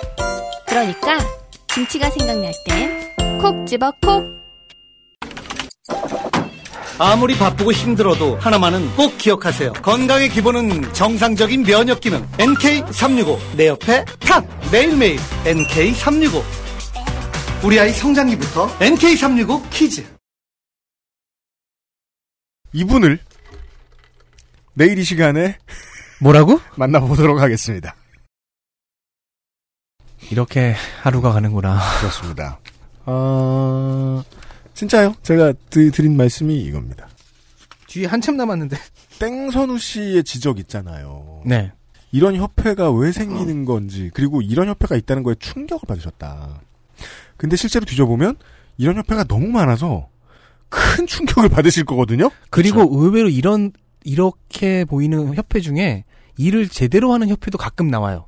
그러니까 김치가 생각날 땐 콕 집어 콕. 아무리 바쁘고 힘들어도 하나만은 꼭 기억하세요. 건강의 기본은 정상적인 면역 기능. NK365. 내 옆에 탁! 매일매일 NK365. 우리 아이 성장기부터 NK365 키즈. 이분을 내일 이 시간에 뭐라고? 만나보도록 하겠습니다. 이렇게 하루가 가는구나. 그렇습니다. 어, 진짜요? 제가 드, 드린 말씀이 이겁니다. 뒤에 한참 남았는데. 땡선우 씨의 지적 있잖아요. 네. 이런 협회가 왜 생기는 건지, 그리고 이런 협회가 있다는 거에 충격을 받으셨다. 근데 실제로 뒤져보면, 이런 협회가 너무 많아서, 큰 충격을 받으실 거거든요? 그리고 의외로 이런, 이렇게 보이는 협회 중에 일을 제대로 하는 협회도 가끔 나와요.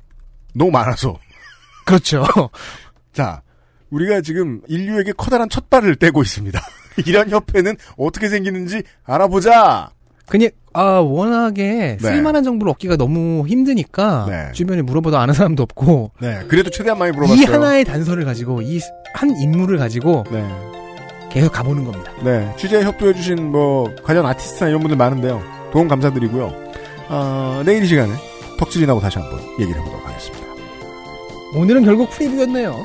너무 많아서. 그렇죠. 자, 우리가 지금 인류에게 커다란 첫발을 떼고 있습니다. 이런 협회는 어떻게 생기는지 알아보자! 그냥, 아, 워낙에 네. 쓸만한 정보를 얻기가 너무 힘드니까, 네. 주변에 물어봐도 아는 사람도 없고, 네, 그래도 최대한 많이 물어봤어요. 이 하나의 단서를 가지고, 이 한 인물을 가지고, 네. 계속 가보는 겁니다. 네, 취재에 협조해주신 뭐 관련 아티스트나 이런 분들 많은데요. 도움 감사드리고요. 어, 내일 이 시간에 덕질인하고 다시 한번 얘기를 해보도록 하겠습니다. 오늘은 결국 프리뷰였네요.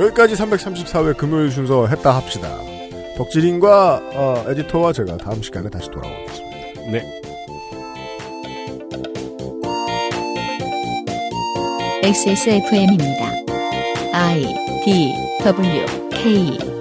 여기까지 334회 금요일 순서 했다 합시다. 덕질인과 어, 에디터와 제가 다음 시간에 다시 돌아오겠습니다. 네. XSFM입니다. I D W K